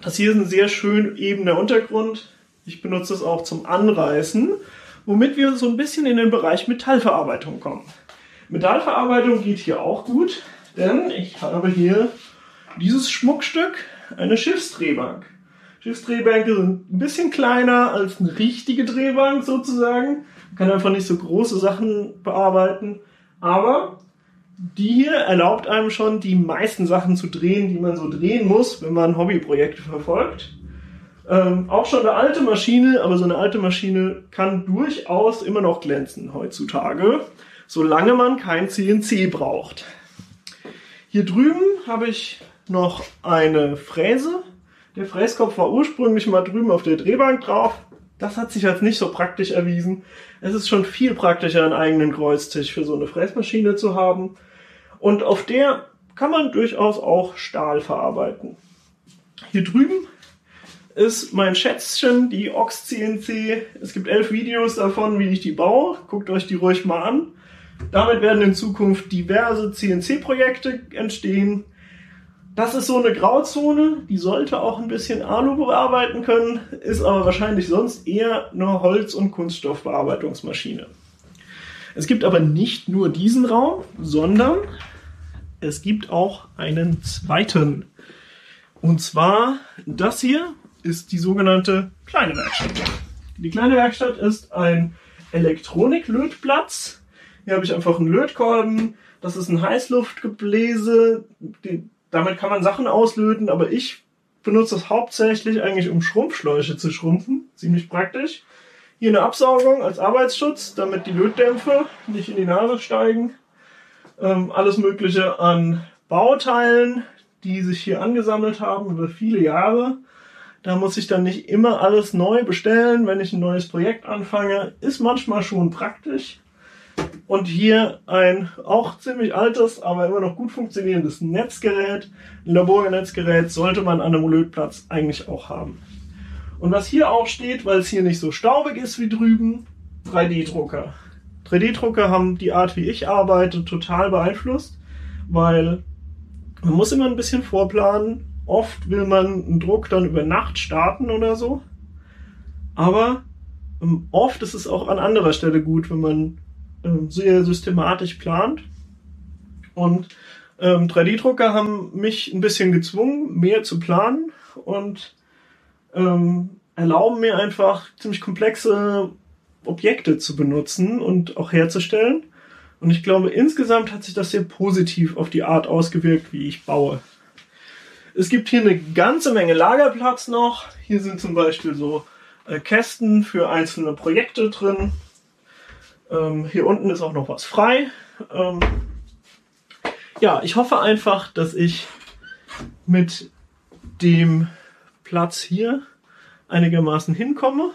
das hier ist ein sehr schön ebener Untergrund. Ich benutze es auch zum Anreißen, womit wir so ein bisschen in den Bereich Metallverarbeitung kommen. Metallverarbeitung geht hier auch gut, denn ich habe hier dieses Schmuckstück, eine Schiffsdrehbank. Schiffsdrehbänke sind ein bisschen kleiner als eine richtige Drehbank sozusagen. Man kann einfach nicht so große Sachen bearbeiten. Aber die hier erlaubt einem schon die meisten Sachen zu drehen, die man so drehen muss, wenn man Hobbyprojekte verfolgt. Ähm, auch schon eine alte Maschine, aber so eine alte Maschine kann durchaus immer noch glänzen heutzutage, solange man kein CNC braucht. Hier drüben habe ich noch eine Fräse. Der Fräskopf war ursprünglich mal drüben auf der Drehbank drauf. Das hat sich als nicht so praktisch erwiesen. Es ist schon viel praktischer, einen eigenen Kreuztisch für so eine Fräsmaschine zu haben. Und auf der kann man durchaus auch Stahl verarbeiten. Hier drüben ist mein Schätzchen, die Ox CNC. Es gibt elf Videos davon, wie ich die baue. Guckt euch die ruhig mal an. Damit werden in Zukunft diverse CNC-Projekte entstehen. Das ist so eine Grauzone, die sollte auch ein bisschen Alu bearbeiten können, ist aber wahrscheinlich sonst eher eine Holz- und Kunststoffbearbeitungsmaschine. Es gibt aber nicht nur diesen Raum, sondern es gibt auch einen zweiten. Und zwar das hier ist die sogenannte kleine Werkstatt. Die kleine Werkstatt ist ein Elektroniklötplatz. Hier habe ich einfach einen Lötkolben. Das ist ein Heißluftgebläse. Damit kann man Sachen auslöten, aber ich benutze das hauptsächlich eigentlich, um Schrumpfschläuche zu schrumpfen. Ziemlich praktisch. Hier eine Absaugung als Arbeitsschutz, damit die Lötdämpfe nicht in die Nase steigen. Ähm, alles Mögliche an Bauteilen, die sich hier angesammelt haben über viele Jahre. Da muss ich dann nicht immer alles neu bestellen, wenn ich ein neues Projekt anfange. Ist manchmal schon praktisch. Und hier ein auch ziemlich altes, aber immer noch gut funktionierendes Netzgerät. Ein Labornetzgerät sollte man an einem Lötplatz eigentlich auch haben. Und was hier auch steht, weil es hier nicht so staubig ist wie drüben, 3D-Drucker. 3D-Drucker haben die Art, wie ich arbeite, total beeinflusst, weil man muss immer ein bisschen vorplanen Oft will man einen Druck dann über Nacht starten oder so. Aber ähm, oft ist es auch an anderer Stelle gut, wenn man sehr systematisch plant. Und ähm, 3D-Drucker haben mich ein bisschen gezwungen, mehr zu planen und ähm, erlauben mir einfach ziemlich komplexe Objekte zu benutzen und auch herzustellen. Und ich glaube, insgesamt hat sich das sehr positiv auf die Art ausgewirkt, wie ich baue. Es gibt hier eine ganze Menge Lagerplatz noch. Hier sind zum Beispiel so äh, Kästen für einzelne Projekte drin. Ähm, hier unten ist auch noch was frei. Ähm, ja, ich hoffe einfach, dass ich mit dem Platz hier einigermaßen hinkomme.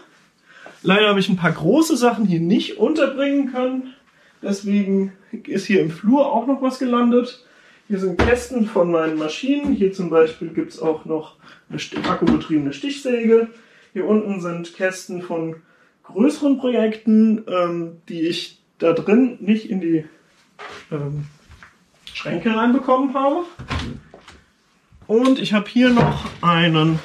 Leider habe ich ein paar große Sachen hier nicht unterbringen können. Deswegen ist hier im Flur auch noch was gelandet. Hier sind Kästen von meinen Maschinen. Hier zum Beispiel gibt es auch noch eine akkubetriebene Stichsäge. Hier unten sind Kästen von größeren Projekten, ähm, die ich da drin nicht in die ähm, Schränke reinbekommen habe. Und ich habe hier noch einen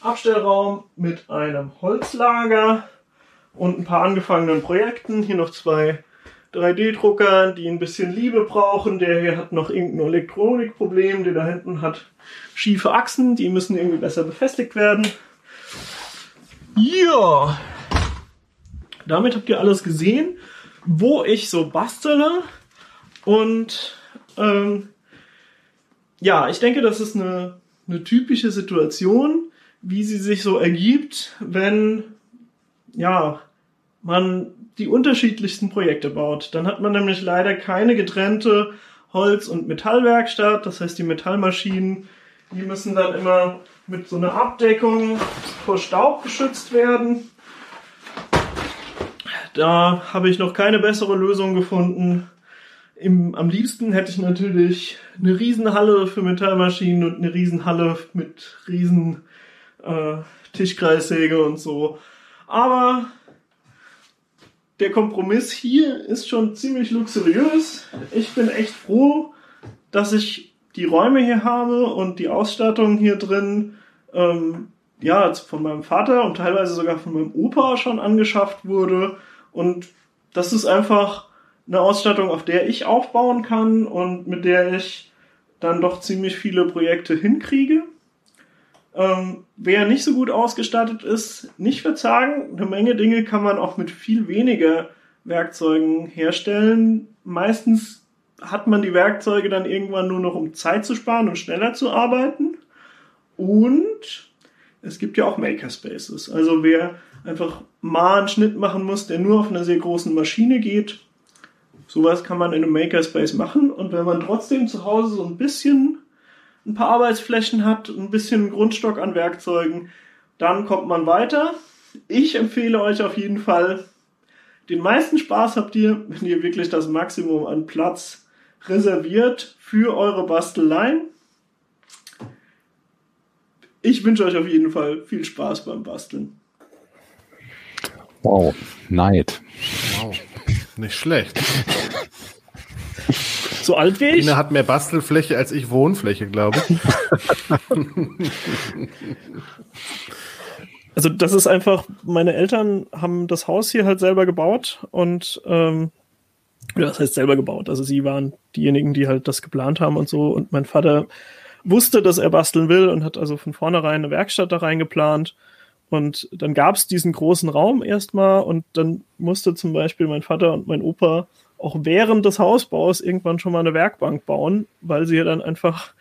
Abstellraum mit einem Holzlager und ein paar angefangenen Projekten. Hier noch zwei 3D-Drucker, die ein bisschen Liebe brauchen. Der hier hat noch irgendein Elektronikproblem. Der da hinten hat schiefe Achsen, die müssen irgendwie besser befestigt werden. Ja, damit habt ihr alles gesehen, wo ich so bastele. Und ähm, ja, ich denke, das ist eine, eine typische Situation wie sie sich so ergibt, wenn ja, man die unterschiedlichsten Projekte baut. Dann hat man nämlich leider keine getrennte Holz- und Metallwerkstatt. Das heißt, die Metallmaschinen, die müssen dann immer mit so einer Abdeckung vor Staub geschützt werden. Da habe ich noch keine bessere Lösung gefunden. Im, am liebsten hätte ich natürlich eine Riesenhalle für Metallmaschinen und eine Riesenhalle mit riesen äh, Tischkreissäge und so. Aber der Kompromiss hier ist schon ziemlich luxuriös. Ich bin echt froh, dass ich die Räume hier habe und die Ausstattung hier drin, ähm, ja, von meinem Vater und teilweise sogar von meinem Opa schon angeschafft wurde. Und das ist einfach eine Ausstattung, auf der ich aufbauen kann und mit der ich dann doch ziemlich viele Projekte hinkriege. Ähm, wer nicht so gut ausgestattet ist, nicht verzagen. Eine Menge Dinge kann man auch mit viel weniger Werkzeugen herstellen. Meistens hat man die Werkzeuge dann irgendwann nur noch, um Zeit zu sparen und schneller zu arbeiten. Und es gibt ja auch Makerspaces. Also wer einfach mal einen Schnitt machen muss, der nur auf einer sehr großen Maschine geht, sowas kann man in einem Makerspace machen. Und wenn man trotzdem zu Hause so ein bisschen ein paar Arbeitsflächen hat, ein bisschen Grundstock an Werkzeugen, dann kommt man weiter. Ich empfehle euch auf jeden Fall, den meisten Spaß habt ihr, wenn ihr wirklich das Maximum an Platz reserviert für eure Basteleien. Ich wünsche euch auf jeden Fall viel Spaß beim Basteln. Wow, Neid. Wow, nicht schlecht. So alt wie ich? Ina hat mehr Bastelfläche als ich Wohnfläche, glaube ich. also das ist einfach, meine Eltern haben das Haus hier halt selber gebaut und ähm, das heißt selber gebaut. Also sie waren diejenigen, die halt das geplant haben und so. Und mein Vater wusste, dass er basteln will und hat also von vornherein eine Werkstatt da reingeplant. Und dann gab es diesen großen Raum erstmal und dann musste zum Beispiel mein Vater und mein Opa auch während des Hausbaus irgendwann schon mal eine Werkbank bauen, weil sie ja dann einfach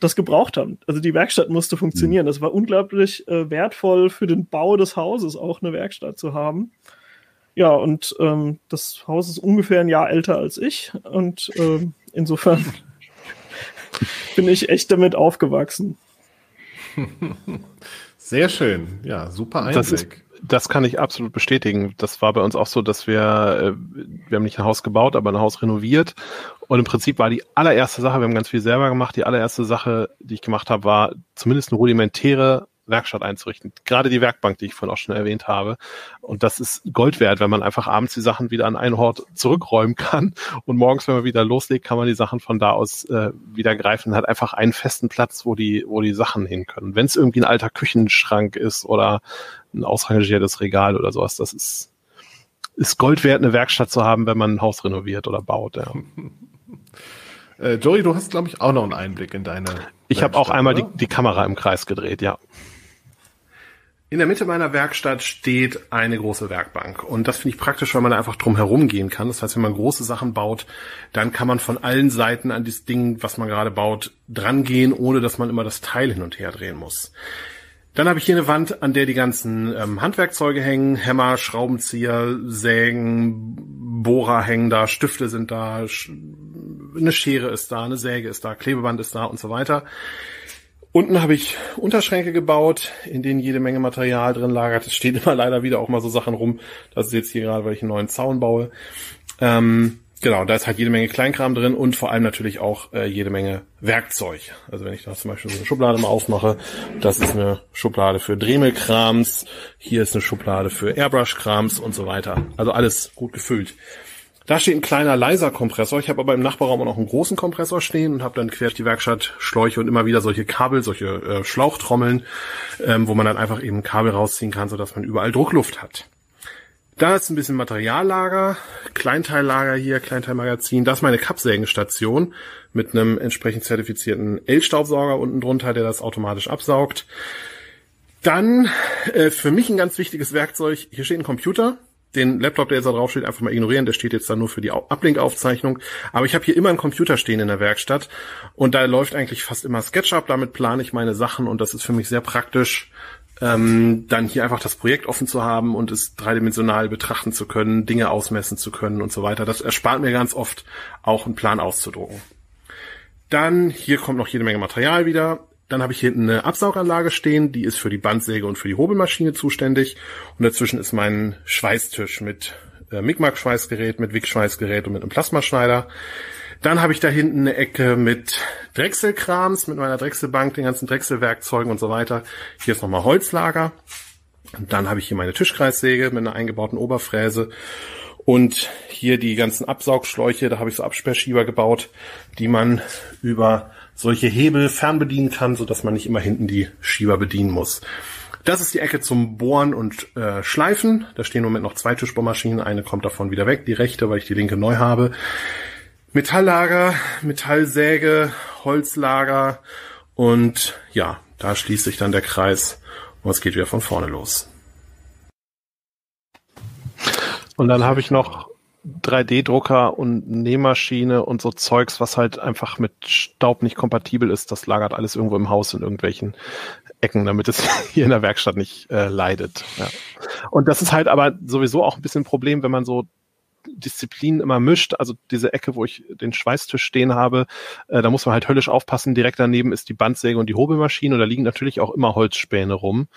das gebraucht haben. Also die Werkstatt musste funktionieren. Das war unglaublich äh, wertvoll für den Bau des Hauses, auch eine Werkstatt zu haben. Ja, und ähm, das Haus ist ungefähr ein Jahr älter als ich und ähm, insofern bin ich echt damit aufgewachsen. Sehr schön, ja, super Einblick. Das ist, das kann ich absolut bestätigen. Das war bei uns auch so, dass wir, äh, wir haben nicht ein Haus gebaut, aber ein Haus renoviert. Und im Prinzip war die allererste Sache, wir haben ganz viel selber gemacht, die allererste Sache, die ich gemacht habe, war zumindest eine rudimentäre Werkstatt einzurichten. Gerade die Werkbank, die ich vorhin auch schon erwähnt habe. Und das ist Gold wert, wenn man einfach abends die Sachen wieder an einen Ort zurückräumen kann. Und morgens, wenn man wieder loslegt, kann man die Sachen von da aus äh, wieder greifen. Hat einfach einen festen Platz, wo die, wo die Sachen hin können. Wenn es irgendwie ein alter Küchenschrank ist oder ein ausrangiertes Regal oder sowas, das ist, ist Gold wert, eine Werkstatt zu haben, wenn man ein Haus renoviert oder baut. Ja. Äh, Joey, du hast, glaube ich, auch noch einen Einblick in deine. Ich habe auch einmal die, die Kamera im Kreis gedreht, ja. In der Mitte meiner Werkstatt steht eine große Werkbank. Und das finde ich praktisch, weil man da einfach drum herum gehen kann. Das heißt, wenn man große Sachen baut, dann kann man von allen Seiten an das Ding, was man gerade baut, drangehen, ohne dass man immer das Teil hin und her drehen muss. Dann habe ich hier eine Wand, an der die ganzen ähm, Handwerkzeuge hängen. Hämmer, Schraubenzieher, Sägen, Bohrer hängen da, Stifte sind da, eine Schere ist da, eine Säge ist da, Klebeband ist da und so weiter. Unten habe ich Unterschränke gebaut, in denen jede Menge Material drin lagert. Es steht immer leider wieder auch mal so Sachen rum. Das ist jetzt hier gerade, weil ich einen neuen Zaun baue. Ähm, genau, da ist halt jede Menge Kleinkram drin und vor allem natürlich auch äh, jede Menge Werkzeug. Also wenn ich da zum Beispiel so eine Schublade mal aufmache, das ist eine Schublade für Dremelkrams, hier ist eine Schublade für Airbrush-Krams und so weiter. Also alles gut gefüllt. Da steht ein kleiner leiser Kompressor. Ich habe aber im Nachbarraum auch noch einen großen Kompressor stehen und habe dann quer durch die Werkstatt Schläuche und immer wieder solche Kabel, solche äh, Schlauchtrommeln, ähm, wo man dann einfach eben Kabel rausziehen kann, sodass man überall Druckluft hat. Da ist ein bisschen Materiallager, Kleinteillager hier, Kleinteilmagazin. Das ist meine Kappsägenstation mit einem entsprechend zertifizierten L-Staubsauger unten drunter, der das automatisch absaugt. Dann äh, für mich ein ganz wichtiges Werkzeug. Hier steht ein Computer den Laptop, der jetzt da drauf steht, einfach mal ignorieren. Der steht jetzt da nur für die Ablink-Aufzeichnung. Aber ich habe hier immer einen Computer stehen in der Werkstatt und da läuft eigentlich fast immer SketchUp. Damit plane ich meine Sachen und das ist für mich sehr praktisch, ähm, dann hier einfach das Projekt offen zu haben und es dreidimensional betrachten zu können, Dinge ausmessen zu können und so weiter. Das erspart mir ganz oft auch einen Plan auszudrucken. Dann hier kommt noch jede Menge Material wieder. Dann habe ich hinten eine Absauganlage stehen, die ist für die Bandsäge und für die Hobelmaschine zuständig. Und dazwischen ist mein Schweißtisch mit äh, Micmac-Schweißgerät, mit Wick-Schweißgerät und mit einem Plasmaschneider. Dann habe ich da hinten eine Ecke mit Drechselkrams, mit meiner Drechselbank, den ganzen Drechselwerkzeugen und so weiter. Hier ist nochmal Holzlager. Und dann habe ich hier meine Tischkreissäge mit einer eingebauten Oberfräse. Und hier die ganzen Absaugschläuche, da habe ich so Absperrschieber gebaut, die man über solche Hebel fernbedienen kann, so dass man nicht immer hinten die Schieber bedienen muss. Das ist die Ecke zum Bohren und äh, Schleifen. Da stehen im Moment noch zwei Tischbohrmaschinen. Eine kommt davon wieder weg, die rechte, weil ich die linke neu habe. Metalllager, Metallsäge, Holzlager und ja, da schließt sich dann der Kreis und es geht wieder von vorne los. Und dann habe ich noch 3D-Drucker und Nähmaschine und so Zeugs, was halt einfach mit Staub nicht kompatibel ist. Das lagert alles irgendwo im Haus in irgendwelchen Ecken, damit es hier in der Werkstatt nicht äh, leidet. Ja. Und das ist halt aber sowieso auch ein bisschen ein Problem, wenn man so Disziplinen immer mischt. Also diese Ecke, wo ich den Schweißtisch stehen habe, äh, da muss man halt höllisch aufpassen. Direkt daneben ist die Bandsäge und die Hobelmaschine und da liegen natürlich auch immer Holzspäne rum,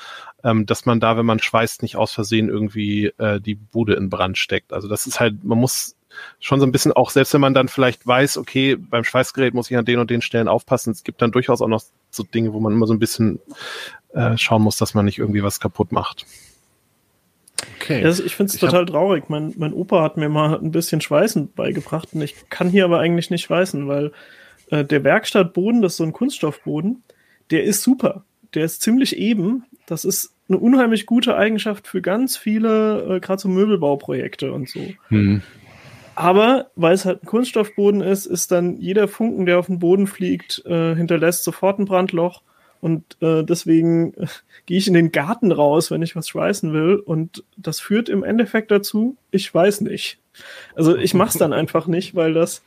ähm, dass man da, wenn man schweißt, nicht aus Versehen irgendwie äh, die Bude in Brand steckt. Also das ist halt, man muss schon so ein bisschen auch, selbst wenn man dann vielleicht weiß, okay, beim Schweißgerät muss ich an den und den Stellen aufpassen, es gibt dann durchaus auch noch so Dinge, wo man immer so ein bisschen äh, schauen muss, dass man nicht irgendwie was kaputt macht. Okay. Also ich finde es total traurig. Mein, mein Opa hat mir mal ein bisschen Schweißen beigebracht und ich kann hier aber eigentlich nicht schweißen, weil äh, der Werkstattboden, das ist so ein Kunststoffboden, der ist super. Der ist ziemlich eben. Das ist eine unheimlich gute Eigenschaft für ganz viele, äh, gerade so Möbelbauprojekte und so. Mhm. Aber weil es halt ein Kunststoffboden ist, ist dann jeder Funken, der auf den Boden fliegt, äh, hinterlässt sofort ein Brandloch. Und äh, deswegen äh, gehe ich in den Garten raus, wenn ich was schweißen will. Und das führt im Endeffekt dazu, ich weiß nicht. Also ich mache es dann einfach nicht, weil das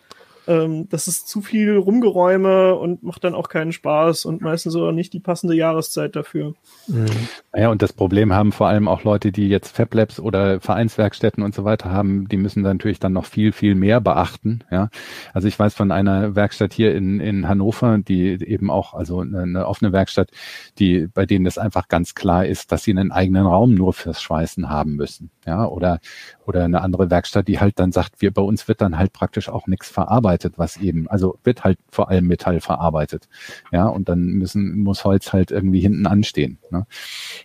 ähm, das ist zu viel Rumgeräume und macht dann auch keinen Spaß und meistens auch nicht die passende Jahreszeit dafür. Mhm. Naja, und das Problem haben vor allem auch Leute, die jetzt FabLabs oder Vereinswerkstätten und so weiter haben, die müssen dann natürlich dann noch viel, viel mehr beachten. Ja, also ich weiß von einer Werkstatt hier in, in Hannover, die eben auch, also eine, eine offene Werkstatt, die, bei denen das einfach ganz klar ist, dass sie einen eigenen Raum nur fürs Schweißen haben müssen. Ja, oder, oder eine andere Werkstatt, die halt dann sagt, wir, bei uns wird dann halt praktisch auch nichts verarbeitet, was eben, also wird halt vor allem Metall verarbeitet. Ja, und dann müssen, muss Holz halt irgendwie hinten anstehen. Ne?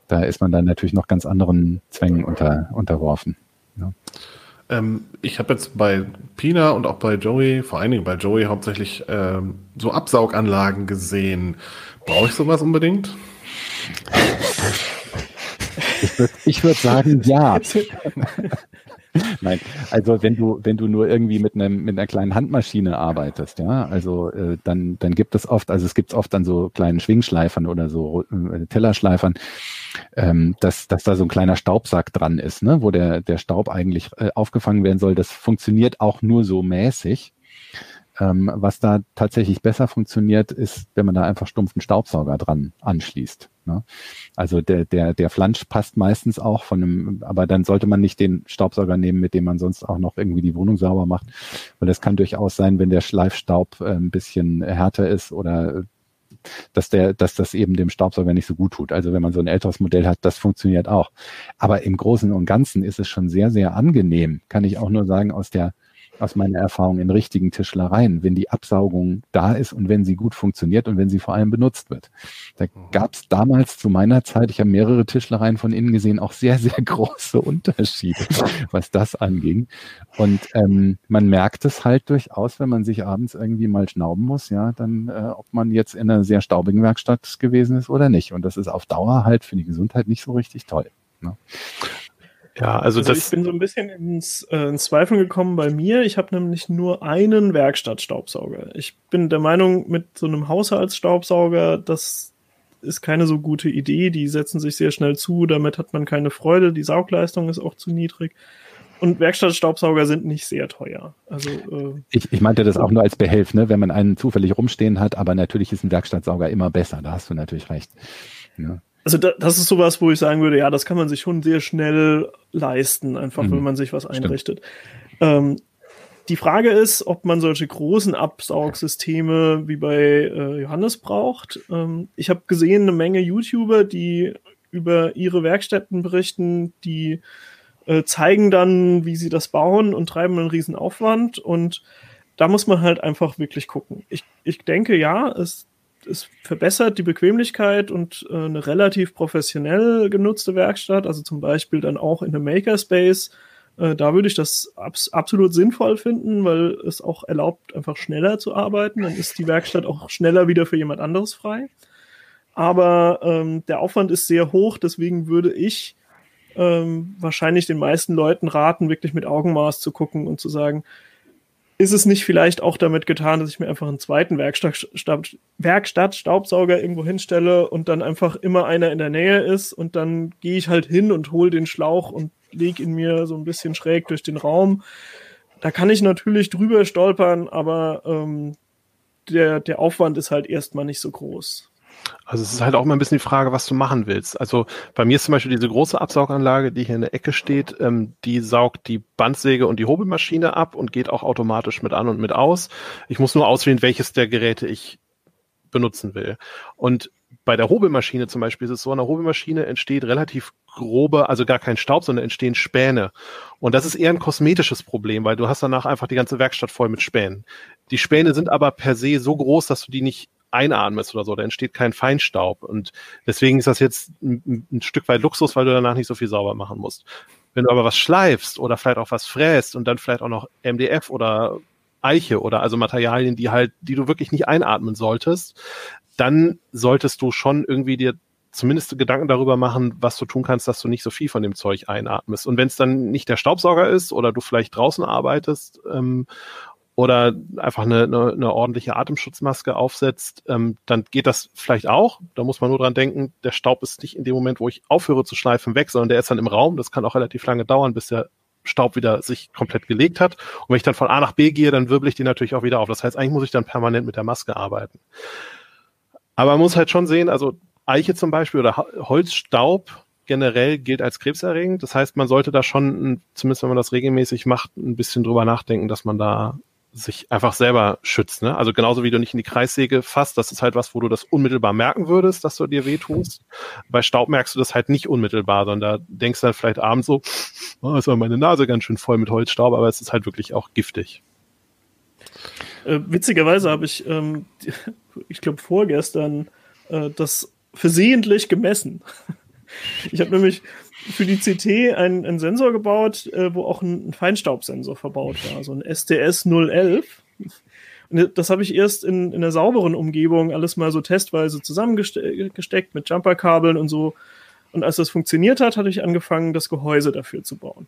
Da ist man dann natürlich noch ganz anderen Zwängen unter, unterworfen. Ja. Ähm, ich habe jetzt bei Pina und auch bei Joey, vor allen Dingen bei Joey hauptsächlich ähm, so Absauganlagen gesehen. Brauche ich sowas unbedingt? Ich würde würd sagen, ja. Nein, also wenn du, wenn du nur irgendwie mit einem, mit einer kleinen Handmaschine arbeitest, ja, also äh, dann, dann gibt es oft, also es gibt oft dann so kleinen Schwingschleifern oder so äh, Tellerschleifern, ähm, dass, dass da so ein kleiner Staubsack dran ist, ne, wo der, der Staub eigentlich äh, aufgefangen werden soll. Das funktioniert auch nur so mäßig. Ähm, was da tatsächlich besser funktioniert, ist, wenn man da einfach stumpfen Staubsauger dran anschließt. Ne? Also der, der, der Flansch passt meistens auch von einem, aber dann sollte man nicht den Staubsauger nehmen, mit dem man sonst auch noch irgendwie die Wohnung sauber macht. Weil das kann durchaus sein, wenn der Schleifstaub äh, ein bisschen härter ist oder dass der, dass das eben dem Staubsauger nicht so gut tut. Also wenn man so ein älteres Modell hat, das funktioniert auch. Aber im Großen und Ganzen ist es schon sehr, sehr angenehm, kann ich auch nur sagen, aus der aus meiner Erfahrung in richtigen Tischlereien, wenn die Absaugung da ist und wenn sie gut funktioniert und wenn sie vor allem benutzt wird. Da mhm. gab es damals zu meiner Zeit, ich habe mehrere Tischlereien von innen gesehen, auch sehr, sehr große Unterschiede, was das anging. Und ähm, man merkt es halt durchaus, wenn man sich abends irgendwie mal schnauben muss, ja, dann, äh, ob man jetzt in einer sehr staubigen Werkstatt gewesen ist oder nicht. Und das ist auf Dauer halt für die Gesundheit nicht so richtig toll. Ne? Ja, also, also das. Ich bin so ein bisschen ins, äh, ins Zweifeln gekommen bei mir. Ich habe nämlich nur einen Werkstattstaubsauger. Ich bin der Meinung, mit so einem Haushaltsstaubsauger, das ist keine so gute Idee. Die setzen sich sehr schnell zu, damit hat man keine Freude. Die Saugleistung ist auch zu niedrig. Und Werkstattstaubsauger sind nicht sehr teuer. Also, äh, ich, ich meinte das auch nur als Behelf, ne? wenn man einen zufällig rumstehen hat, aber natürlich ist ein Werkstattsauger immer besser, da hast du natürlich recht. Ja also da, das ist sowas, wo ich sagen würde, ja, das kann man sich schon sehr schnell leisten, einfach mhm. wenn man sich was einrichtet. Ähm, die Frage ist, ob man solche großen Absaugsysteme wie bei äh, Johannes braucht. Ähm, ich habe gesehen, eine Menge YouTuber, die über ihre Werkstätten berichten, die äh, zeigen dann, wie sie das bauen und treiben einen riesen Aufwand und da muss man halt einfach wirklich gucken. Ich, ich denke, ja, es es verbessert die Bequemlichkeit und äh, eine relativ professionell genutzte Werkstatt, also zum Beispiel dann auch in einem Makerspace. Äh, da würde ich das abs absolut sinnvoll finden, weil es auch erlaubt, einfach schneller zu arbeiten. Dann ist die Werkstatt auch schneller wieder für jemand anderes frei. Aber ähm, der Aufwand ist sehr hoch, deswegen würde ich ähm, wahrscheinlich den meisten Leuten raten, wirklich mit Augenmaß zu gucken und zu sagen, ist es nicht vielleicht auch damit getan, dass ich mir einfach einen zweiten Werkstatt, Werkstattstaubsauger irgendwo hinstelle und dann einfach immer einer in der Nähe ist und dann gehe ich halt hin und hole den Schlauch und lege ihn mir so ein bisschen schräg durch den Raum. Da kann ich natürlich drüber stolpern, aber ähm, der, der Aufwand ist halt erstmal nicht so groß. Also es ist halt auch immer ein bisschen die Frage, was du machen willst. Also bei mir ist zum Beispiel diese große Absauganlage, die hier in der Ecke steht, ähm, die saugt die Bandsäge und die Hobelmaschine ab und geht auch automatisch mit an und mit aus. Ich muss nur auswählen, welches der Geräte ich benutzen will. Und bei der Hobelmaschine zum Beispiel ist es so, an der Hobelmaschine entsteht relativ grobe, also gar kein Staub, sondern entstehen Späne. Und das ist eher ein kosmetisches Problem, weil du hast danach einfach die ganze Werkstatt voll mit Spänen. Die Späne sind aber per se so groß, dass du die nicht einatmest oder so, da entsteht kein Feinstaub. Und deswegen ist das jetzt ein, ein, Stück weit Luxus, weil du danach nicht so viel sauber machen musst. Wenn du aber was schleifst oder vielleicht auch was fräst und dann vielleicht auch noch MDF oder Eiche oder also Materialien, die halt, die du wirklich nicht einatmen solltest, dann solltest du schon irgendwie dir zumindest Gedanken darüber machen, was du tun kannst, dass du nicht so viel von dem Zeug einatmest. Und wenn es dann nicht der Staubsauger ist oder du vielleicht draußen arbeitest ähm, oder einfach eine, eine, eine ordentliche Atemschutzmaske aufsetzt, ähm, dann geht das vielleicht auch. Da muss man nur dran denken, der Staub ist nicht in dem Moment, wo ich aufhöre zu schleifen, weg, sondern der ist dann im Raum. Das kann auch relativ lange dauern, bis der Staub wieder sich komplett gelegt hat. Und wenn ich dann von A nach B gehe, dann wirbel ich die natürlich auch wieder auf. Das heißt, eigentlich muss ich dann permanent mit der Maske arbeiten. Aber man muss halt schon sehen, also Eiche zum Beispiel oder Holzstaub generell gilt als krebserregend. Das heißt, man sollte da schon, zumindest wenn man das regelmäßig macht, ein bisschen drüber nachdenken, dass man da sich einfach selber schützt. Ne? Also genauso wie du nicht in die Kreissäge fasst, das ist halt was, wo du das unmittelbar merken würdest, dass du dir wehtust. Bei Staub merkst du das halt nicht unmittelbar, sondern da denkst du dann vielleicht abends so, oh, ist meine Nase ganz schön voll mit Holzstaub, aber es ist halt wirklich auch giftig. Äh, witzigerweise habe ich, ähm, ich glaube vorgestern, äh, das versehentlich gemessen. Ich habe nämlich für die CT einen, einen Sensor gebaut, äh, wo auch ein, ein Feinstaubsensor verbaut war, so ein STS 011. Und das habe ich erst in, in einer sauberen Umgebung alles mal so testweise zusammengesteckt mit Jumperkabeln und so. Und als das funktioniert hat, hatte ich angefangen, das Gehäuse dafür zu bauen.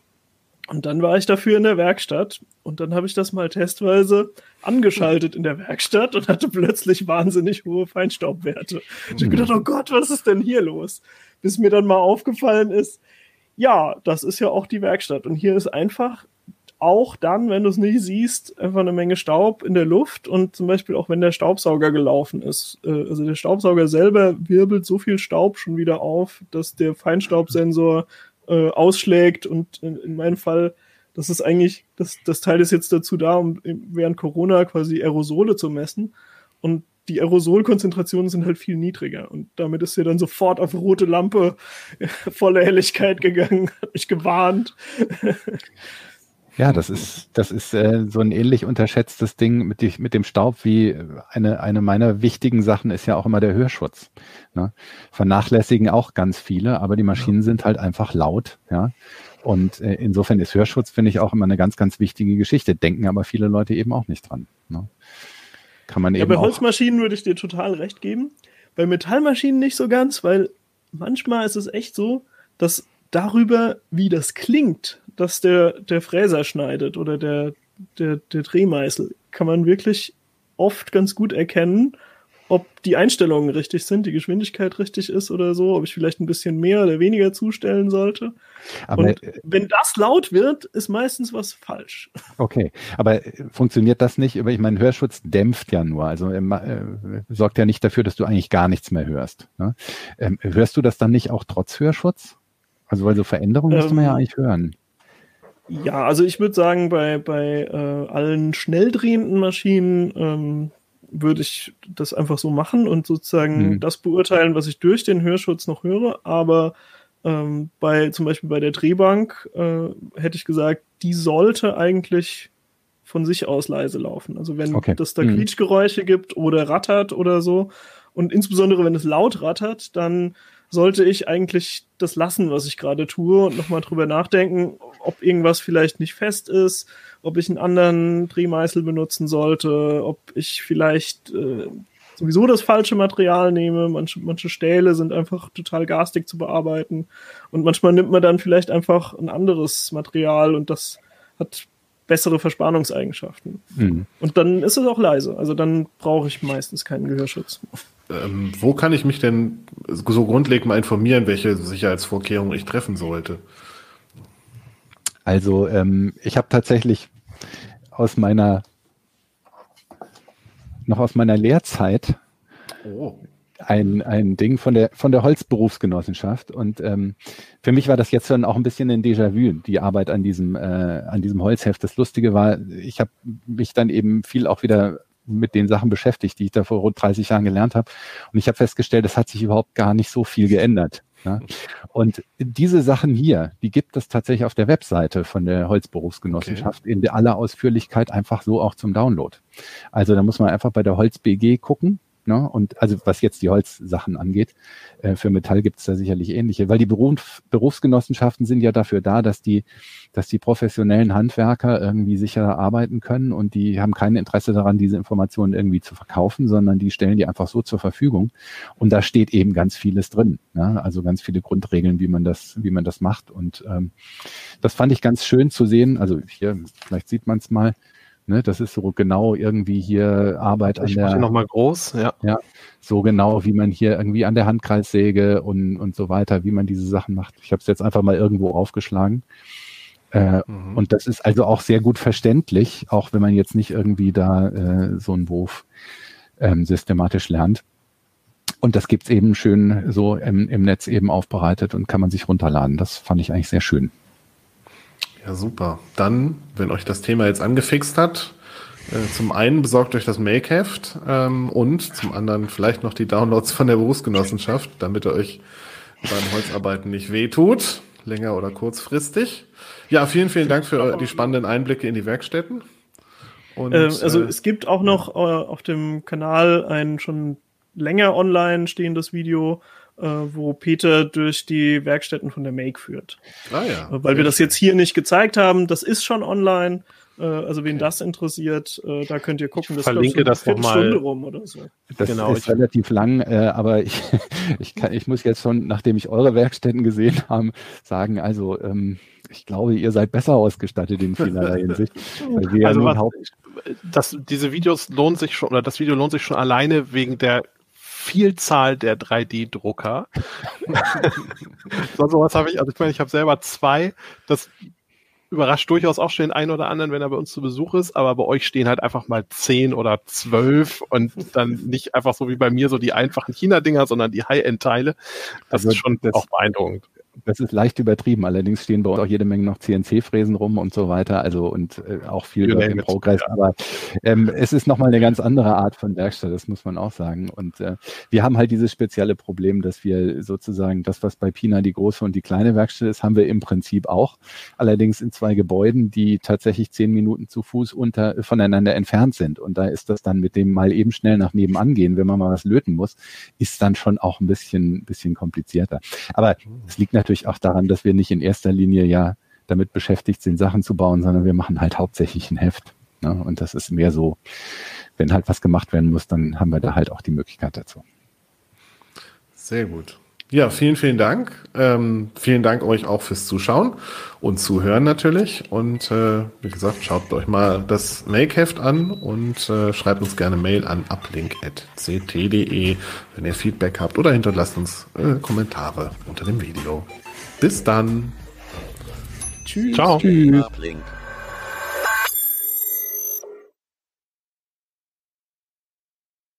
Und dann war ich dafür in der Werkstatt und dann habe ich das mal testweise angeschaltet in der Werkstatt und hatte plötzlich wahnsinnig hohe Feinstaubwerte. Ich habe gedacht, oh Gott, was ist denn hier los? Bis mir dann mal aufgefallen ist, ja, das ist ja auch die Werkstatt und hier ist einfach auch dann, wenn du es nicht siehst, einfach eine Menge Staub in der Luft und zum Beispiel auch wenn der Staubsauger gelaufen ist. Äh, also der Staubsauger selber wirbelt so viel Staub schon wieder auf, dass der Feinstaubsensor äh, ausschlägt und in, in meinem Fall, das ist eigentlich, das, das Teil ist jetzt dazu da, um während Corona quasi Aerosole zu messen. Und die Aerosolkonzentrationen sind halt viel niedriger. Und damit ist sie dann sofort auf rote Lampe volle Helligkeit gegangen, hat mich gewarnt. Ja, das ist, das ist äh, so ein ähnlich unterschätztes Ding mit, die, mit dem Staub wie eine, eine meiner wichtigen Sachen ist ja auch immer der Hörschutz. Ne? Vernachlässigen auch ganz viele, aber die Maschinen sind halt einfach laut, ja. Und äh, insofern ist Hörschutz, finde ich, auch immer eine ganz, ganz wichtige Geschichte. Denken aber viele Leute eben auch nicht dran. Ne? Kann man ja, eben bei Holzmaschinen würde ich dir total recht geben. Bei Metallmaschinen nicht so ganz, weil manchmal ist es echt so, dass darüber, wie das klingt, dass der, der Fräser schneidet oder der, der, der Drehmeißel, kann man wirklich oft ganz gut erkennen, ob die Einstellungen richtig sind, die Geschwindigkeit richtig ist oder so, ob ich vielleicht ein bisschen mehr oder weniger zustellen sollte. Aber und äh, wenn das laut wird, ist meistens was falsch. Okay, aber äh, funktioniert das nicht? Ich meine, Hörschutz dämpft ja nur, also äh, sorgt ja nicht dafür, dass du eigentlich gar nichts mehr hörst. Ne? Ähm, hörst du das dann nicht auch trotz Hörschutz? Also weil so Veränderungen ähm, müsste man ja eigentlich hören. Ja, also ich würde sagen, bei, bei äh, allen schnell drehenden Maschinen ähm, würde ich das einfach so machen und sozusagen mhm. das beurteilen, was ich durch den Hörschutz noch höre. Aber ähm, bei zum Beispiel bei der Drehbank äh, hätte ich gesagt, die sollte eigentlich von sich aus leise laufen. Also wenn okay. das da mhm. Quietschgeräusche gibt oder rattert oder so und insbesondere wenn es laut rattert, dann sollte ich eigentlich das lassen, was ich gerade tue und nochmal drüber nachdenken, ob irgendwas vielleicht nicht fest ist, ob ich einen anderen Drehmeißel benutzen sollte, ob ich vielleicht äh, sowieso das falsche Material nehme. Manche, manche Stähle sind einfach total garstig zu bearbeiten und manchmal nimmt man dann vielleicht einfach ein anderes Material und das hat bessere Verspannungseigenschaften. Mhm. Und dann ist es auch leise. Also dann brauche ich meistens keinen Gehörschutz. Ähm, wo kann ich mich denn so grundlegend mal informieren, welche Sicherheitsvorkehrungen ich treffen sollte? Also ähm, ich habe tatsächlich aus meiner noch aus meiner Lehrzeit oh. ein, ein Ding von der von der Holzberufsgenossenschaft und ähm, für mich war das jetzt dann auch ein bisschen ein Déjà-vu die Arbeit an diesem äh, an diesem Holzheft. Das Lustige war, ich habe mich dann eben viel auch wieder mit den Sachen beschäftigt, die ich da vor rund 30 Jahren gelernt habe. Und ich habe festgestellt, es hat sich überhaupt gar nicht so viel geändert. Ja? Und diese Sachen hier, die gibt es tatsächlich auf der Webseite von der Holzberufsgenossenschaft okay. in aller Ausführlichkeit einfach so auch zum Download. Also da muss man einfach bei der Holz BG gucken Ne? Und also was jetzt die Holzsachen angeht, äh, für Metall gibt es da sicherlich ähnliche, weil die Beruf, Berufsgenossenschaften sind ja dafür da, dass die, dass die professionellen Handwerker irgendwie sicher arbeiten können und die haben kein Interesse daran, diese Informationen irgendwie zu verkaufen, sondern die stellen die einfach so zur Verfügung. Und da steht eben ganz vieles drin. Ne? Also ganz viele Grundregeln, wie man das, wie man das macht. Und ähm, das fand ich ganz schön zu sehen. Also hier, vielleicht sieht man es mal. Ne, das ist so genau irgendwie hier Arbeit ich an der. noch mal groß, ja. Ja, so genau, wie man hier irgendwie an der Handkreissäge und, und so weiter, wie man diese Sachen macht. Ich habe es jetzt einfach mal irgendwo aufgeschlagen. Äh, mhm. Und das ist also auch sehr gut verständlich, auch wenn man jetzt nicht irgendwie da äh, so einen Beruf ähm, systematisch lernt. Und das gibt's eben schön so im, im Netz eben aufbereitet und kann man sich runterladen. Das fand ich eigentlich sehr schön. Ja, super. Dann, wenn euch das Thema jetzt angefixt hat, äh, zum einen besorgt euch das Make-Heft ähm, und zum anderen vielleicht noch die Downloads von der Berufsgenossenschaft, damit ihr euch beim Holzarbeiten nicht wehtut, länger oder kurzfristig. Ja, vielen, vielen Dank für die spannenden Einblicke in die Werkstätten. Und, ähm, also äh, es gibt auch noch äh, auf dem Kanal ein schon länger online stehendes Video wo Peter durch die Werkstätten von der Make führt. Ah ja. Äh, weil wir das jetzt hier nicht gezeigt haben, das ist schon online. Äh, also wen okay. das interessiert, äh, da könnt ihr gucken. Das verlinke das nochmal. rum oder so. Das genau, ist relativ lang, äh, aber ich, ich, kann, ich muss jetzt schon, nachdem ich eure Werkstätten gesehen habe, sagen, also ähm, ich glaube, ihr seid besser ausgestattet in vielerlei Hinsicht. also was, das, diese Videos lohnen sich schon, oder das Video lohnt sich schon alleine wegen der Vielzahl der 3D-Drucker. so, sowas habe ich, also ich meine, ich habe selber zwei. Das überrascht durchaus auch schon den einen oder anderen, wenn er bei uns zu Besuch ist, aber bei euch stehen halt einfach mal zehn oder zwölf und dann nicht einfach so wie bei mir so die einfachen China-Dinger, sondern die High-End-Teile. Das Also ist schon das- auch beeindruckend. Das ist leicht übertrieben. Allerdings stehen bei uns auch jede Menge noch CNC-Fräsen rum und so weiter. Also und äh, auch viel it, Progress. Aber ähm, es ist nochmal eine ganz andere Art von Werkstatt, das muss man auch sagen. Und äh, wir haben halt dieses spezielle Problem, dass wir sozusagen das, was bei Pina die große und die kleine Werkstatt ist, haben wir im Prinzip auch. Allerdings in zwei Gebäuden, die tatsächlich zehn Minuten zu Fuß unter, voneinander entfernt sind. Und da ist das dann mit dem mal eben schnell nach nebenan gehen, wenn man mal was löten muss, ist dann schon auch ein bisschen, bisschen komplizierter. Aber es liegt natürlich auch daran, dass wir nicht in erster Linie ja damit beschäftigt sind, Sachen zu bauen, sondern wir machen halt hauptsächlich ein Heft. Ne? Und das ist mehr so, wenn halt was gemacht werden muss, dann haben wir da halt auch die Möglichkeit dazu. Sehr gut. Ja, vielen, vielen Dank. Ähm, vielen Dank euch auch fürs Zuschauen und Zuhören natürlich. Und äh, wie gesagt, schaut euch mal das Make-Heft an und äh, schreibt uns gerne Mail an uplink.ct.de, wenn ihr Feedback habt oder hinterlasst uns äh, Kommentare unter dem Video. Bis dann. Ciao. Tschüss.